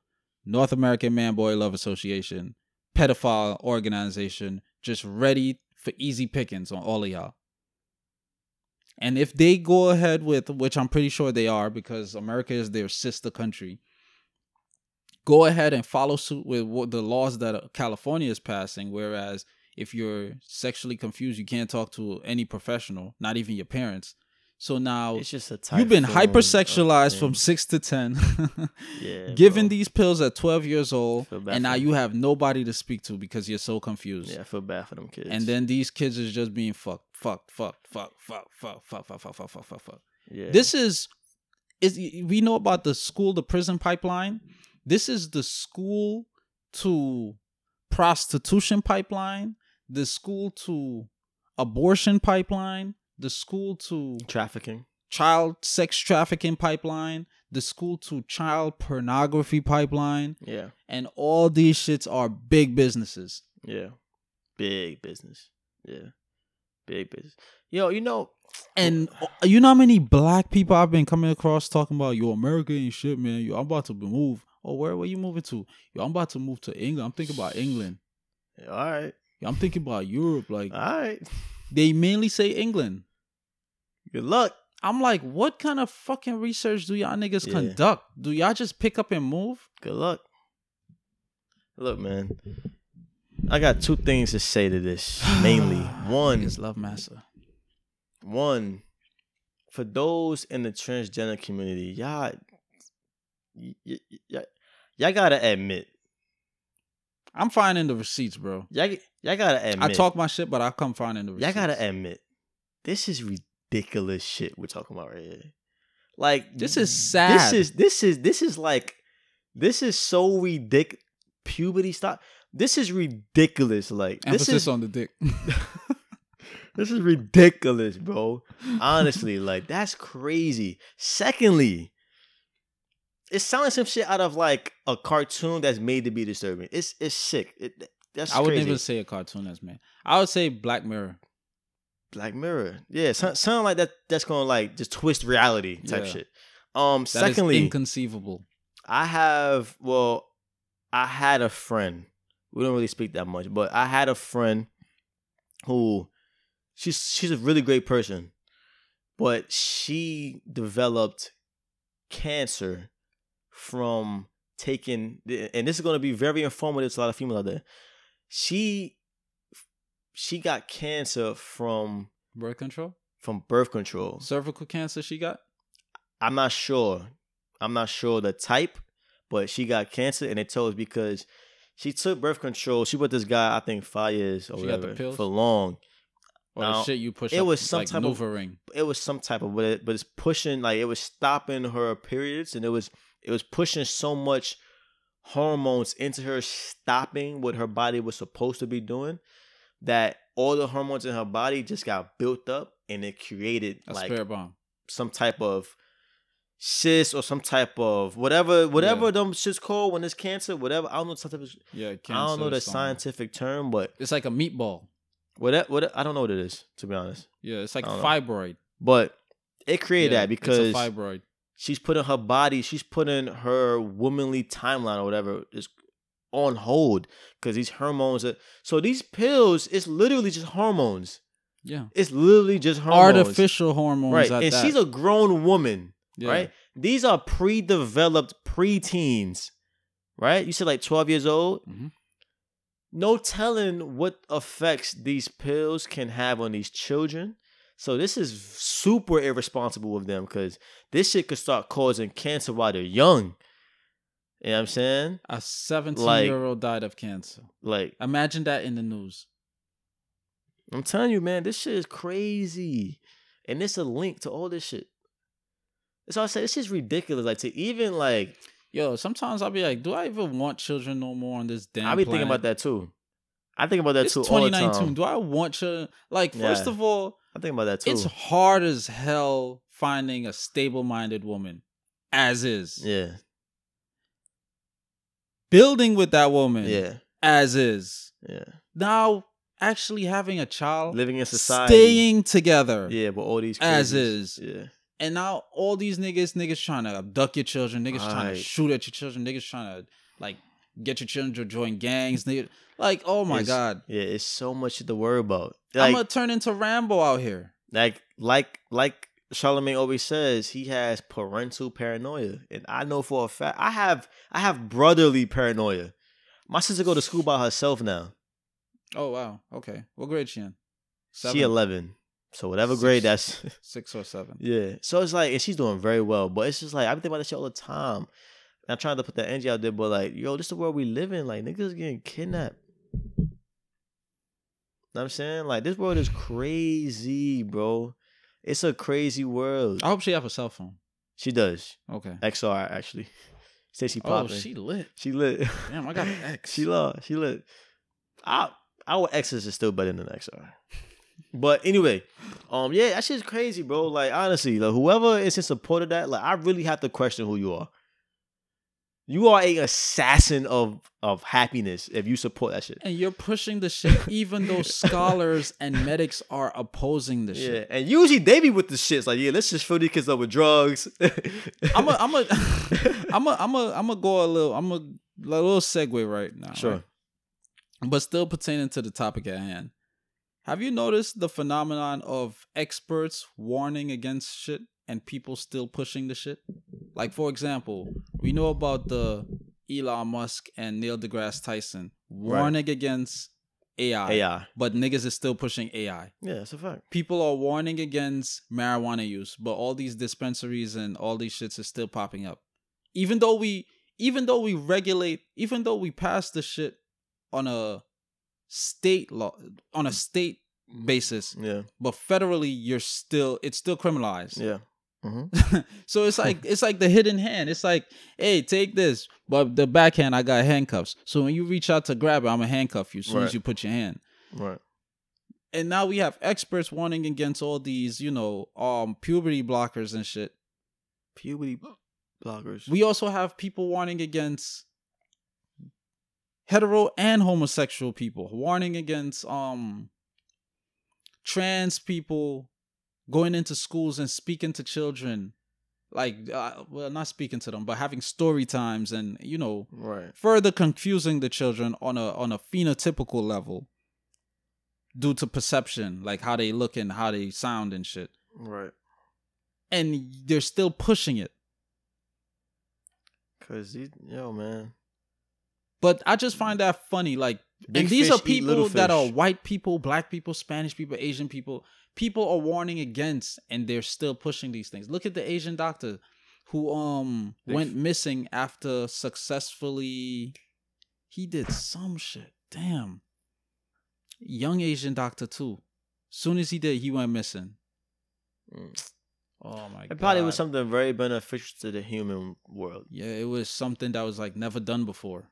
North American Man Boy Love Association, pedophile organization, just ready for easy pickings on all of y'all. And if they go ahead with, which I'm pretty sure they are because America is their sister country, go ahead and follow suit with what the laws that uh, California is passing. Whereas if you're sexually confused, you can't talk to any professional, not even your parents. So now It's just a you've been hypersexualized from six to ten, Yeah, given bro. these pills at twelve years old, and now you have nobody to speak to because you're so confused. Yeah, I feel bad for them kids. And then these kids is just being fucked, fucked, fucked, fuck, fuck, fuck, fuck, fuck, fuck, fuck, fuck, fuck, fuck. yeah. This is is we know about the school to prison pipeline. This is the school to prostitution pipeline, the school to abortion pipeline, the school to trafficking. child sex trafficking pipeline, the school to child pornography pipeline, Yeah, and all these shits are big businesses. yeah. Big business. Yeah, big business. Yo, you know, And you know how many black people I've been coming across talking about, yo, America ain't shit, man. Yo, I'm about to move. Oh, where where you moving to? Yo, I'm about to move to England. I'm thinking about England. all right, Yo, I'm thinking about Europe. Like all right. they mainly say England. Good luck. I'm like, what kind of fucking research do y'all niggas Yeah. conduct? Do y'all just pick up and move? Good luck. Look, man. I got two things to say to this. Mainly, one, is love massa. one, for those in the transgender community, y'all, y- y- y- y'all gotta admit, I'm finding the receipts, bro. y'all, y'all gotta admit, I talk my shit, but I come finding the receipts. y'all gotta admit, this is ridiculous shit we're talking about right here. Like This is sad. This is this is this is like this is so ridiculous. Puberty stop. This is ridiculous. Like this Emphasis is on the dick. this is ridiculous, bro. Honestly, like that's crazy. Secondly, it sounds like some shit out of like a cartoon that's made to be disturbing. It's it's sick. It, that's I would crazy. never say a cartoon as man. I would say Black Mirror. Black Mirror. Yeah, sound, sound like that. That's gonna like just twist reality type Yeah. shit. Um. That secondly, inconceivable. I have well, I had a friend. We don't really speak that much, but I had a friend who she's she's a really great person, but she developed cancer from taking and this is going to be very informative to a lot of females out there. She she got cancer from Birth control, from birth control. cervical cancer. She got. I'm not sure. I'm not sure the type, but she got cancer, and it told us because she took birth control. She with this guy, I think, five years or She got the whatever pills? for long. Or Now, the shit you push it up, was some like type of- NuvaRing. It was some type of, but it, but it's pushing like it was stopping her periods, and it was it was pushing so much hormones into her stopping what her body was supposed to be doing that all the hormones in her body just got built up and it created a like spirit bomb. some type of cyst or some type of whatever whatever Yeah. them shit's called when it's cancer whatever I don't know some type of Yeah, cancer. I don't know the scientific term but It's like a meatball. what what I don't know what it is to be honest Yeah, it's like don't know. fibroid. but it created Yeah, that because fibroid. she's putting her body she's putting her womanly timeline or whatever is on hold because these hormones are, so these pills it's literally just hormones Yeah, it's literally just hormones artificial hormones. right and that. she's a grown woman Yeah. right? These are pre-developed preteens, right? You said like 12 years old. Mhm. No telling what effects these pills can have on these children. So this is super irresponsible of them because this shit could start causing cancer while they're young. You know what I'm saying? A 17 Like- year old died of cancer. Like, Imagine that in the news. I'm telling you, man, this shit is crazy. And it's a link to all this shit. That's all I say. This is ridiculous. Like to even like Yo, sometimes I'll be like, do I even want children no more on this damn I'll be thinking about that too. I think about that It's too all the 2019. time. Do I want children? Like, first Yeah. of all, I think about that too. it's hard as hell finding a stable minded woman as is. yeah, Building with that woman yeah, as is. yeah. Now, actually having a child, Living in society. staying together. Yeah, but all these As is. Yeah, And now all these niggas, niggas trying to abduct your children, niggas trying to shoot at your children, niggas trying to like get your children to join gangs, nigga. Like, oh my It's- god, yeah. It's so much to worry about. I'm gonna turn into Rambo out here. like, like, like. Charlemagne always says he has parental paranoia, and I know for a fact I have. I have brotherly paranoia. My sister go to school by herself now. Oh wow, okay. What grade she in? She eleven. So whatever grade that's Six or seven. yeah. So it's like, and she's doing very well. But it's just like I be thinking about that shit all the time. And I'm trying to put that energy out there, but like, yo, this is the world we live in. Like niggas getting kidnapped. Know what I'm saying? Like this world is crazy, bro. It's a crazy world. I hope she have a cell phone. She does. Okay. XR actually. Say she Oh, she lit. she lit. Damn, I got an X. She love. She lit. Our our X's is still better than XR. But anyway, um, yeah, that shit's crazy, bro. Like honestly, like whoever is in support of that, like I really have to question who you are. You are a assassin of of happiness if you support that shit. and you're pushing the shit, even though scholars and medics are opposing the Yeah, shit. and usually they be with the shits like, yeah, let's just fill these kids up with drugs. I'm a, I'm a, I'm a, I'm a, I'm a go a little, I'm a, a little segue right now. sure. right? but still pertaining to the topic at hand. Have you noticed the phenomenon of experts warning against shit and people still pushing the shit? Like, for example, we know about the Elon Musk and Neil deGrasse Tyson warning against AI, AI. but niggas is still pushing AI. Yeah, that's a fact. People are warning against marijuana use, but all these dispensaries and all these shits is still popping up. Even though we, even though we regulate, even though we pass the shit on a state law, on a state basis, Yeah, but federally you're still, it's still criminalized. yeah. Hmm so it's like it's like the hidden hand. It's like, hey, take this, but the backhand I got handcuffs. So when you reach out to grab it, I'm gonna handcuff you as soon Right. as you put your hand Right. and now we have experts warning against all these, you know, um, puberty blockers and shit. Puberty bloggers. We also have people warning against hetero and homosexual people, warning against um trans people going into schools and speaking to children, like, uh, well, not speaking to them, but having story times and you know, right. further confusing the children on a on a phenotypical level due to perception, like how they look and how they sound and shit. Right. And they're still pushing it. Cause these, yo, man. But I just find that funny. Like, Big and these are people that are white people, black people, Spanish people, Asian people. People are warning against, and they're still pushing these things. Look at the Asian doctor who um Big went f- missing after successfully. He did some shit. Damn. Young Asian doctor too. Soon as he did, he went missing. Mm. Oh my god. It probably was something very beneficial to the human world. Yeah, it was something that was like never done before.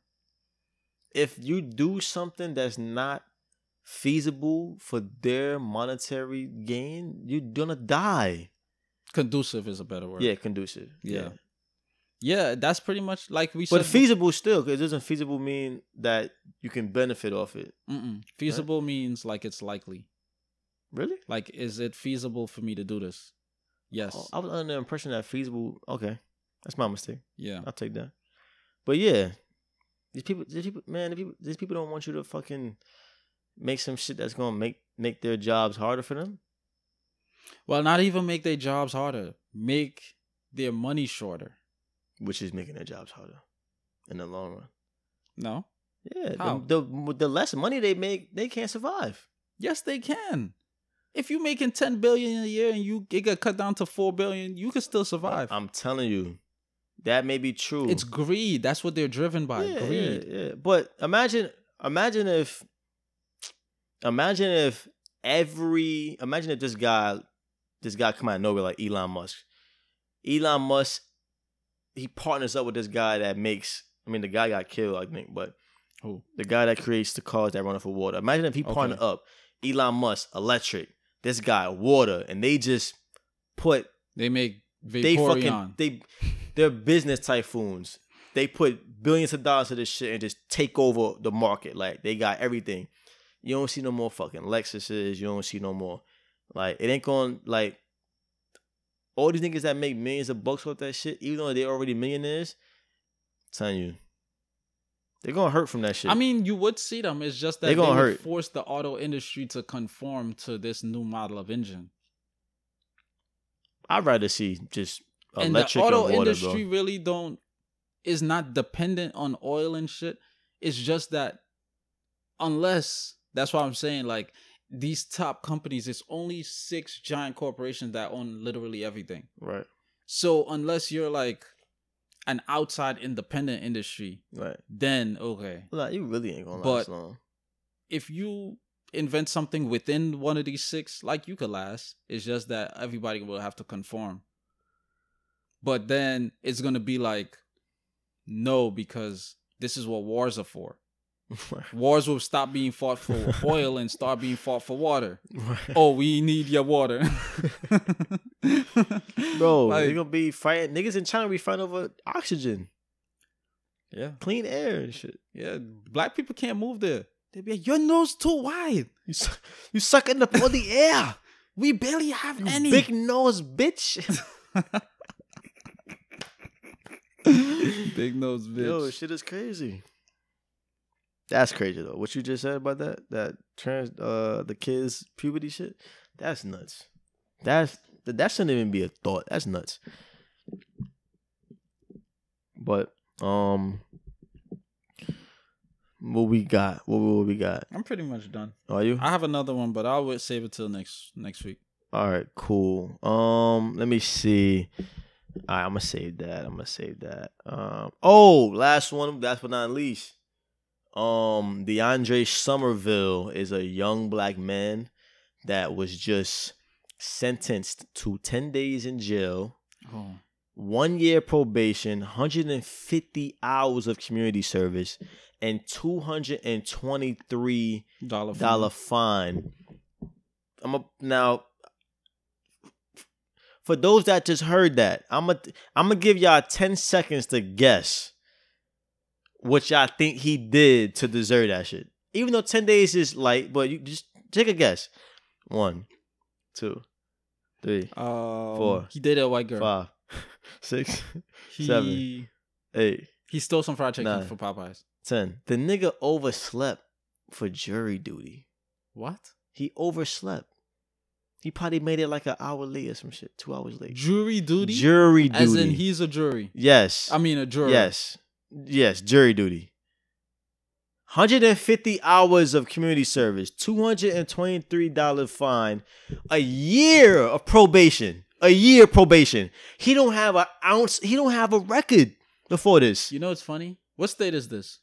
If you do something that's not feasible for their monetary gain, you're gonna die. Conducive is a better word. Yeah, conducive. Yeah. Yeah, that's pretty much like we said. But feasible still, because doesn't feasible mean that you can benefit off it. Mm-mm. Feasible means like it's likely. Really? Like, is it feasible for me to do this? Yes. Oh, I was under the impression that feasible. Okay, that's my mistake. yeah. I'll take that. But yeah, these people, these people, man, these people, these people don't want you to fucking make some shit that's gonna make make their jobs harder for them. Well, not even make their jobs harder. Make their money shorter. which is making their jobs harder in the long run. No. Yeah, How? the, the the less money they make, they can't survive. Yes, they can. If you're making ten billion a year and you it got cut down to four billion, you can still survive. I'm telling you, that may be true. it's greed. That's what they're driven by. yeah, greed. Yeah, yeah. But imagine, imagine if, imagine if every, imagine if this guy, this guy come out of nowhere like Elon Musk. Elon Musk, he partners up with this guy that makes. I mean, the guy got killed, I think, but Who? the guy that creates the cars that run off of water. Imagine if he Okay. partnered up Elon Musk, electric, this guy, water, and they just put They make they fucking they they're business typhoons. They put billions of dollars to this shit and just take over the market. Like they got everything. You don't see no more fucking Lexuses. You don't see no more. Like it ain't going like all these niggas that make millions of bucks off that shit, even though they're already millionaires. I'm telling you, they're gonna hurt from that shit. I mean, you would see them. It's just that they're gonna would hurt. force the auto industry to conform to this new model of engine. I'd rather see just and the electric auto and water, industry bro. really don't is not dependent on oil and shit. It's just that unless that's why I'm saying like these top companies, it's only six giant corporations that own literally everything. Right. So unless you're like an outside independent industry, Right. then okay. Like, you really ain't gonna But- last long. If you invent something within one of these six, like you could last. It's just that everybody will have to conform. But then it's gonna be like, no, because this is what wars are for. Wars will stop being fought for oil and start being fought for water. Oh, we need your water. Bro, Like- they're gonna be fighting niggas in China be fighting over oxygen, yeah, clean air and shit. yeah. Black people can't move there. They be like, your nose too wide. You su- you sucking up all the air. We barely have You any. big nose bitch. Big nose bitch. Yo, shit is crazy. That's crazy though. What you just said about that that trans uh the kids puberty shit. That's nuts. That's that shouldn't even be a thought. That's nuts. But um, what we got? What what we got? I'm pretty much done. Are you? I have another one, but I'll wait, save it till next next week. All right, cool. Um, let me see. All right, I'm gonna save that. I'm gonna save that. Um, oh, last one. That's but not least. Um, DeAndre Somerville is a young black man that was just sentenced to 10 days in jail, Oh, one year probation, 150 hours of community service, and 223 dollar fine. dollar fine. I'm a, now for those that just heard that, I'm a, I'm gonna give y'all 10 seconds to guess what y'all think he did to deserve that shit. Even though 10 days is light, but you just take a guess. One, two, three, Um, Four. He dated a white girl. five, six, he seven. eight, he stole some fried chicken Nine. from Popeyes. ten. The nigga overslept for jury duty. What? He overslept. He probably made it like an hour late or some shit, two hours late. Jury duty? Jury duty. As in he's a jury. yes. I mean a juror. yes. Yes, jury duty. 150 hours of community service, $223 fine, a year of probation. A year probation. He don't have an ounce, he don't have a record before this. You know what's funny? What state is this?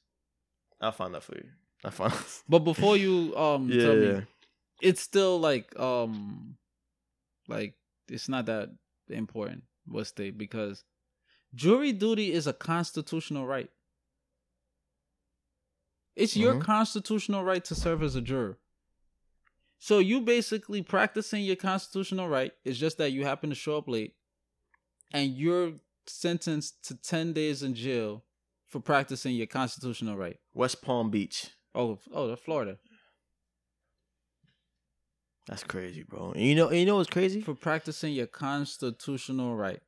I'll find that for you. I found But before you um Yeah, tell yeah. me, it's still like um like it's not that important what state because jury duty is a constitutional right. It's your Mhm. constitutional right to serve as a juror. So you basically practicing your constitutional right. It's just that you happen to show up late and you're sentenced to 10 days in jail for practicing your constitutional right. West Palm Beach. Oh, oh, the Florida. That's crazy, bro. And you know, you know what's crazy? for practicing your constitutional right.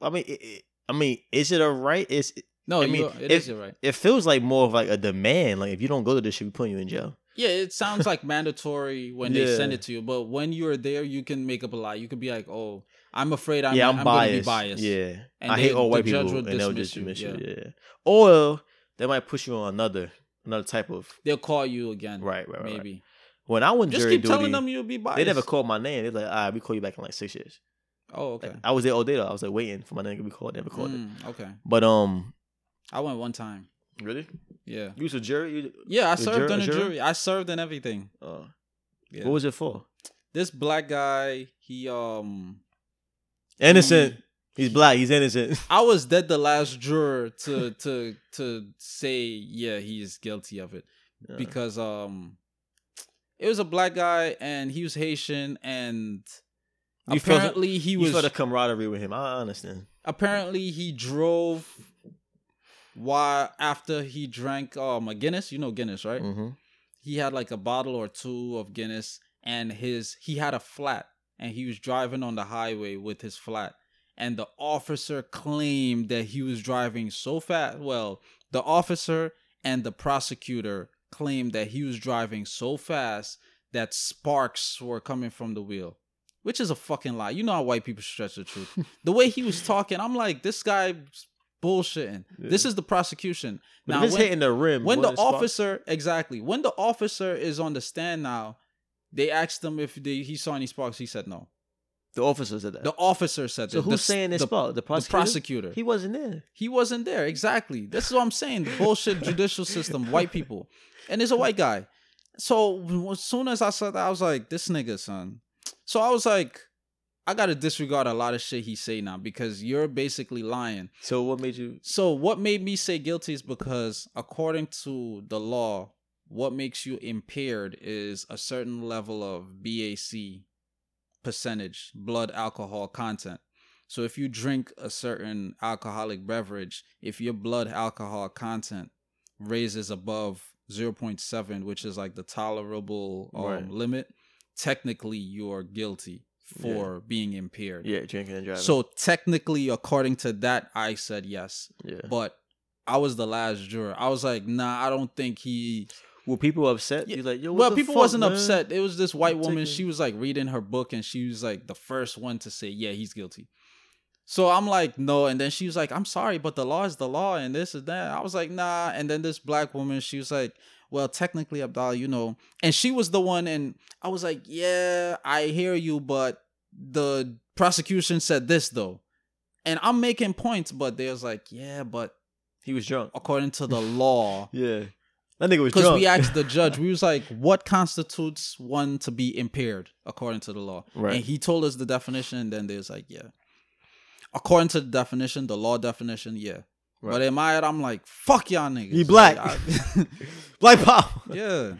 I mean, it, it- I mean, is it a right? Is No, I mean, are- it if- is your right. it feels like more of like a demand. Like if you don't go to this shit, we putting you in jail. Yeah, it sounds like mandatory when they send it to you, but when you're there, you can make up a lie. You could be like, "Oh, I'm afraid I'm, yeah, I'm, I'm, biased. be biased." Yeah, And I they- hate all white people, and they'll dismiss just you, dismiss you. Yeah. or they might push you on another another type of. they'll call you again. Right, right, right, right. Maybe When I went just jury keep telling them you'll be biased. they never called my name. They're like, "Ah, we call you back in like six years." Oh, okay. Like, I was there all day though. I was like waiting for my name to be called. Never called it. Mm, okay. But um, I went one time. really, Yeah. you was a jury. You, Yeah, I served in a juror? jury. I served in everything. uh, Yeah. What was it for? this black guy? He um. Innocent. he- He's black. He's innocent. I was dead the last juror to to to say yeah he's guilty of it Yeah. because um it was a black guy and he was Haitian and You apparently he you was felt a camaraderie with him. I understand. apparently he drove while after he drank um a Guinness you know Guinness right Mm-hmm. he had like a bottle or two of Guinness and his he had a flat and he was driving on the highway with his flat and the officer claimed that he was driving so fast well the officer and the prosecutor claimed that he was driving so fast that sparks were coming from the wheel which is a fucking lie you know how white people stretch the truth the way he was talking i'm like this guy bullshitting this is the prosecution But it's when- hitting the rim, when the wasn't spark- officer exactly when the officer is on the stand now They asked him if they, he saw any sparks. He said no. The officer said that. The officer said so that. So who's The- saying this the? The the prosecutor. prosecutor. He wasn't there. He wasn't there. Exactly. This is what I'm saying. The bullshit judicial system, white people. And it's a white guy. So as soon as I saw that, I was like, this nigga, son. So I was like, I gotta disregard a lot of shit he say now because you're basically lying. So what made you? So what made me say guilty is because according to the law, what makes you impaired is a certain level of BAC percentage, blood alcohol content. So if you drink a certain alcoholic beverage, if your blood alcohol content raises above 0.7, which is like the tolerable um, Right. limit, technically you're guilty for being impaired. Yeah, drinking and driving. So technically, according to that, I said yes. yeah. But I was the last juror. I was like, nah, I don't think he. Were people upset? Yeah. You like, yo, well, people fuck, wasn't man? upset. It was this white I'm woman. taking- She was like reading her book, and she was like the first one to say, yeah, he's guilty. So I'm like, no. And then she was like, I'm sorry, but the law is the law, and this is that. I was like, nah. And then this black woman, she was like, well, technically, Abdallah, you know. And she was the one, and I was like, yeah, I hear you, but the prosecution said this though. And I'm making points, but they was like, yeah, but He was drunk. according to the law, Yeah. That nigga was because we asked the judge, we was like, what constitutes one to be impaired according to the law? Right. And he told us the definition, and then there's like, yeah. According to the definition, the law definition, yeah. Right. But in my head, I'm like, fuck y'all niggas. He black. Like, I- Black power. yeah.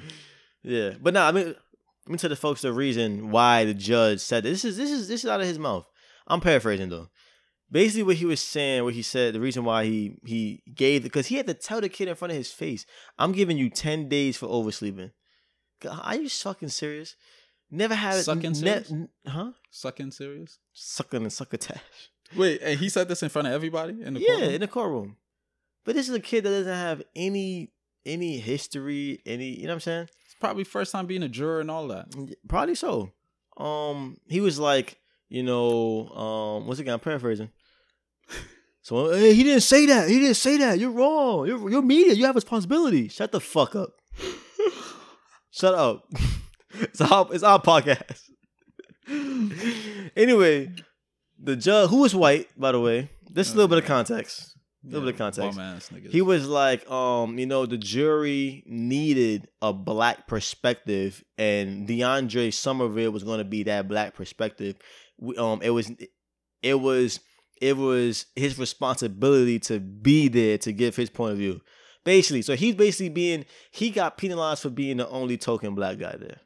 Yeah, but now I mean, let me tell the folks the reason why the judge said this is this is this is out of his mouth. I'm paraphrasing though. Basically, what he was saying, what he said, the reason why he he gave because he had to tell the kid in front of his face, "I'm giving you ten days for oversleeping." God, Are you fucking serious? Never had it. Sucking ne- serious? n- huh? Sucking serious? Sucking and succotash. Wait, and he said this in front of everybody in the Yeah, courtroom? in the courtroom. But this is a kid that doesn't have any any history, any you know what I'm saying? It's probably first time being a juror and all that. Probably so. Um, he was like, you know, um, what's it? I'm paraphrasing. So hey, he didn't say that. He didn't say that. You're wrong. You're you're media. You have responsibility. Shut the fuck up. Shut up. it's our it's our podcast. anyway, the judge who was white, by the way. This is a little bit of context. A little bit of context. Bum ass niggas. He was like, um, you know, the jury needed a black perspective, and DeAndre Somerville was going to be that black perspective. We, um, it was, it was, it was his responsibility to be there to give his point of view. Basically, so he's basically being he got penalized for being the only token black guy there.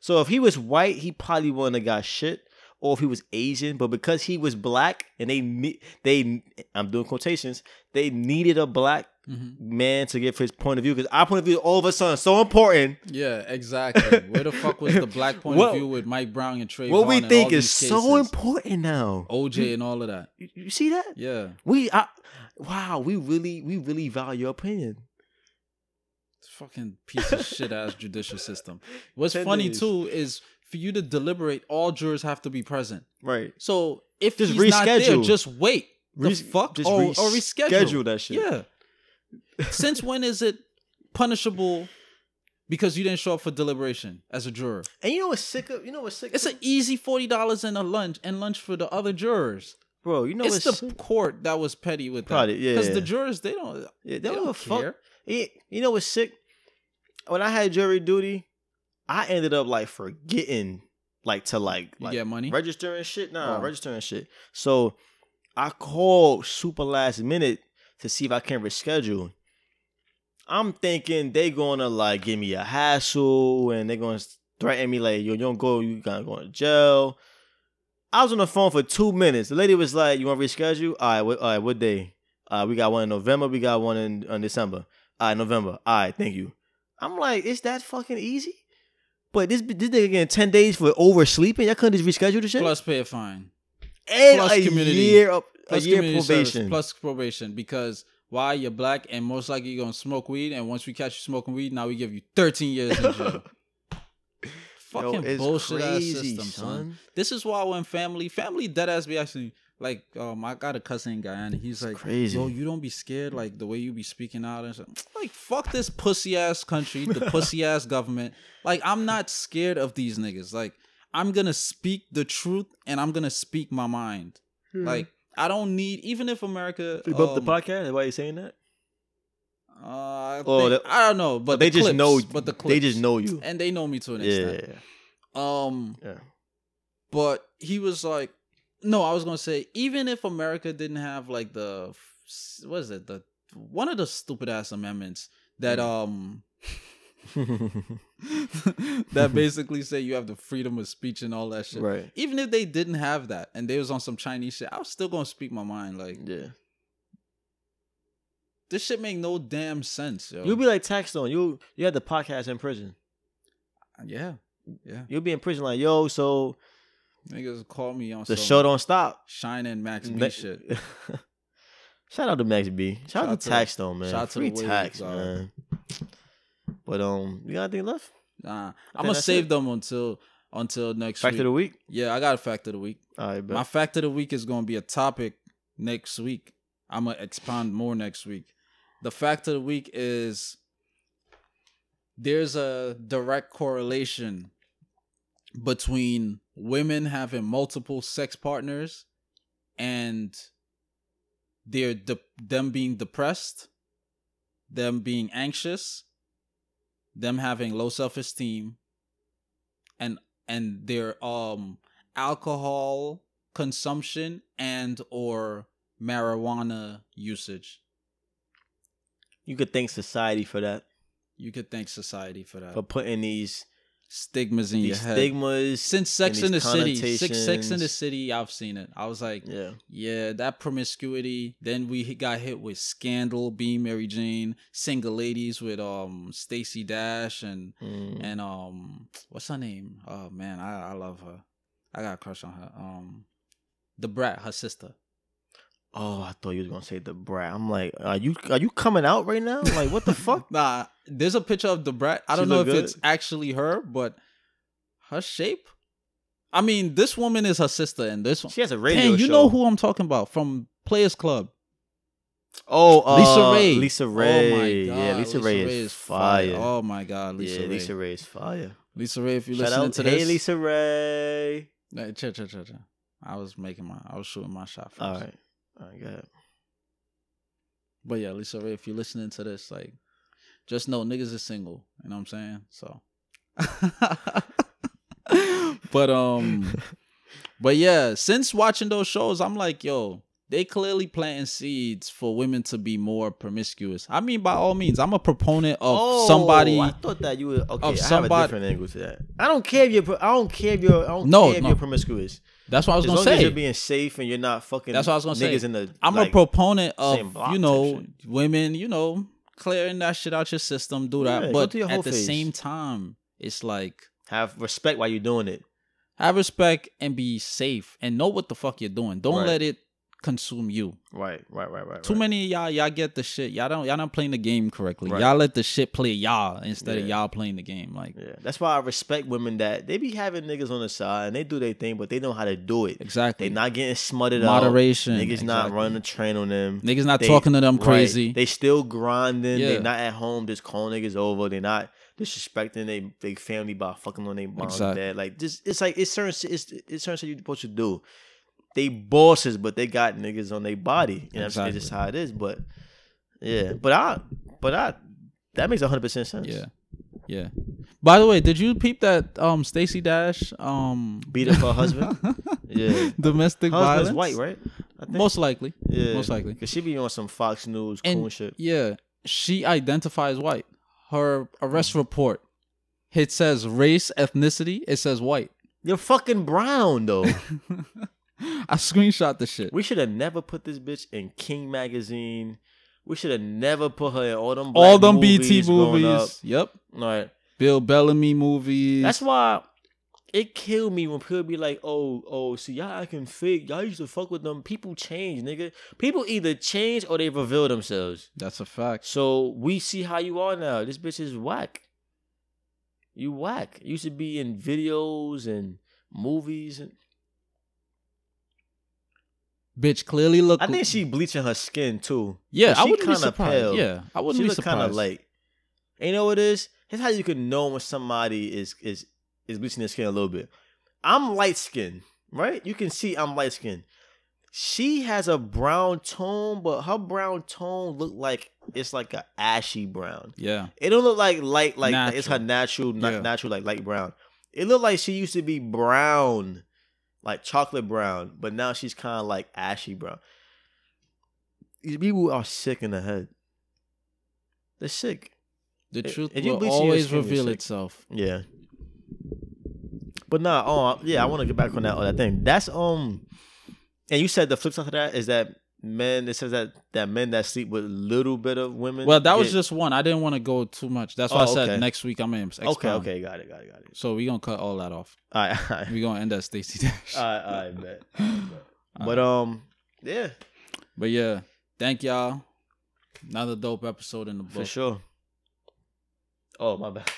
So if he was white, he probably wouldn't have got shit. Or if he was Asian, but because he was black and they they I'm doing quotations, they needed a black Mhm. man to give his point of view because our point of view all of a sudden so important. Yeah, exactly. Where the fuck was the black point What- of view with Mike Brown and Trayvon? what we think is so important now. OJ and all of that. You, you see that? Yeah, We I, wow, we really we really value your opinion. fucking piece of shit ass judicial system. What's funny too is for you to deliberate, all jurors have to be present. Right. So if Just he's not there, just wait. The Res- fuck just or, or reschedule. reschedule that shit. Yeah. Since when is it punishable because you didn't show up for deliberation as a juror? And you know what's sick of you know what's sick It's an easy forty dollars and a lunch and lunch for the other jurors. bro, you know it's what's the court that was petty with that. Yeah, Because yeah. the jurors they don't Yeah, they, they don't don't a fuck. care. You know what's sick? When I had jury duty, I ended up like forgetting like to like, You like get money? registering shit. Nah, Oh. registering shit. So I called super last minute to see if I can reschedule. I'm thinking they gonna like give me a hassle and they're gonna threaten me like yo, you don't go, you gotta go to jail. I was on the phone for two minutes. The lady was like, "You want to reschedule? All right, what, all right, what day? Uh, we got one in November. We got one in, in December. All right, November. All right, thank you." I'm like, "Is that fucking easy?" But this this nigga getting ten days for oversleeping. Y'all couldn't just reschedule the shit. Plus pay a fine. and plus a community- year of Plus a year community service, probation. plus probation. Because why you're black and most likely you're gonna smoke weed, and once we catch you smoking weed, now we give you 13 years in jail. Fucking Yo, bullshit crazy, ass system, son. son. This is why when family, family dead ass be actually, like um I got a cousin in Guyana. He's like crazy. Yo, you don't be scared like the way you be speaking out and stuff. Like fuck this pussy ass country, the pussy ass government. Like I'm not scared of these niggas. Like I'm gonna speak the truth and I'm gonna speak my mind. Like I don't need even if America You bump the um, podcast. Is why you saying that? Uh, I, Oh, think- that- I don't know, but they the just clips, know. But the they just know you. and they know me to an extent. Yeah, extent. Um, yeah. but he was like, no, I was gonna say even if America didn't have like the what is it the one of the stupid ass amendments that um that basically say you have the freedom of speech and all that shit. right. Even if they didn't have that and they was on some Chinese shit, I was still gonna speak my mind. Like Yeah. this shit make no damn sense, yo. You'll be like taxed on You you had the podcast in prison. yeah, yeah. You'll be in prison like, yo, so Niggas call me on the show don't stop. shining Max B shit. Shout out to Max B. Shout, out Shout to to- Taxstone, man. shout out to Free tax, man. But um, you got anything left? Nah, I'm gonna save it. them until until next Fact week. of the week. yeah, I got a fact of the week. All right, bet. My fact of the week is gonna be a topic next week. I'm gonna expound more next week. The fact of the week is there's a direct correlation between women having multiple sex partners and their de- them being depressed, them being anxious, them having low self-esteem and and their um alcohol consumption and or marijuana usage. you could thank society for that, You could thank society for that. for putting these Stigmas in your head. stigmas. Since Sex in the City, Sex, Sex in the. City, I've seen it. I was like, Yeah, yeah, that promiscuity. Then we got hit with Scandal, Being Mary Jane, Single Ladies with um Stacey Dash and Mm. and um what's her name? Oh man, I I love her. I got a crush on her. Um, the brat, her sister. Oh, I thought you was gonna say the brat. I'm like, are you are you coming out right now? Like, what the fuck? Nah, there's a picture of the brat. I She don't know if look it's actually her, but her shape. I mean, this woman is her sister, and this one. She has a radio Dang, you show. know who I'm talking about from Players Club. Oh, uh, LisaRaye. Lisa Ray. Oh my god. Yeah, Lisa, Ray, is, fire. Oh my god, Lisa yeah, Ray. LisaRaye is fire. LisaRaye, if you're Shout listening out to hey this, LisaRaye. Nah, chill, chill, chill, chill. I was making my, I was shooting my shot first. All right, all right, go ahead. But yeah, LisaRaye, if you're listening to this, like, just know niggas is single. You know what I'm saying? So. but um, but yeah, since watching those shows, I'm like, yo, they clearly planting seeds for women to be more promiscuous. I mean, by all means, I'm a proponent of oh, somebody. Oh, I thought that you were okay. I have a somebody- different angle to that. I don't care if you're. I don't care if you're. I don't No, care if no. you're promiscuous. That's what I was As gonna long as say. you're being safe and you're not fucking. That's what I was gonna say. niggas In the, I'm like, a proponent of you know women, you know, clearing that shit out your system, do that. Yeah, but to your whole at the same time, it's like have respect while you're doing it. have respect and be safe and know what the fuck you're doing. Don't Right. let it consume you. Right, right, right, right. Too right. many of y'all, y'all get the shit. Y'all don't y'all not playing the game correctly. Right. Y'all let the shit play y'all instead of y'all playing the game. Like Yeah, that's why I respect women that they be having niggas on the side and they do their thing, but they know how to do it. exactly. They not getting smutted Moderation. out. Niggas not running the train on them. Niggas not They- talking to them Right. crazy. They still grinding. Yeah. They not at home just calling niggas over. They not disrespecting they they family by fucking on their mom Exactly. and dad. Like just it's like it's certain it's it's certain shit you're supposed to do. They bosses, but they got niggas on their body. You know what I'm saying? It's just how it is. But yeah. But I but I that makes hundred percent sense. yeah. Yeah. By the way, did you peep that um Stacey Dash um Beat up her husband. Yeah. domestic Husband's violence? white, right? I think. Most likely. yeah. most likely. Cause she be on some Fox News And cool shit. yeah, she identifies white. Her arrest report, it says race, ethnicity. It says white. You're fucking brown though. I screenshot the shit. We should have never put this bitch in King magazine. We should have never put her in all them All them movies BT movies. Yep. All right. Bill Bellamy movies. That's why it killed me when people be like, "Oh, oh, see, y'all acting fake. Y'all used to fuck with them. People change, nigga. People either change or they reveal themselves. That's a fact. So we see how you are now. This bitch is whack. You whack. You should be in videos and movies and Bitch clearly look. I think she bleaching her skin too. Yeah, I she wouldn't be surprised. pale. Yeah, I wouldn't she be look kind of light. And you know what it is? Here's how you can know when somebody is is is bleaching their skin a little bit. I'm light skinned, right? You can see I'm light skinned. She has a brown tone, but her brown tone look like it's like a ashy brown. Yeah, It don't look like light, like it's her Natural. natural, na- Yeah. natural like light brown. It looked like she used to be brown, like chocolate brown, but now she's kind of like ashy brown. These people are sick in the head. They're sick. the If- truth will always reveal itself. Yeah. But nah, oh yeah, I want to get back on that other thing. That's um, and you said the flip side of that is that men. It says that that men that sleep with little bit of women. Well, that was get- just one. I didn't want to go too much. That's why Oh, I said okay. next week I'm expound. okay. Okay, got it, got it, got it. So we're gonna cut all that off. All right, all right. We gonna end at stacey Dash. All right, all right, bet. But um, yeah, But yeah, thank y'all. Another dope episode in the book. for sure. Oh my bad.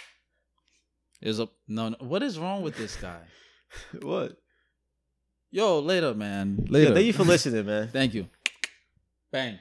Is a no, no. What is wrong with this guy? What? Yo, later, man. Yeah, Later. thank you for listening, man. Thank you. Bang.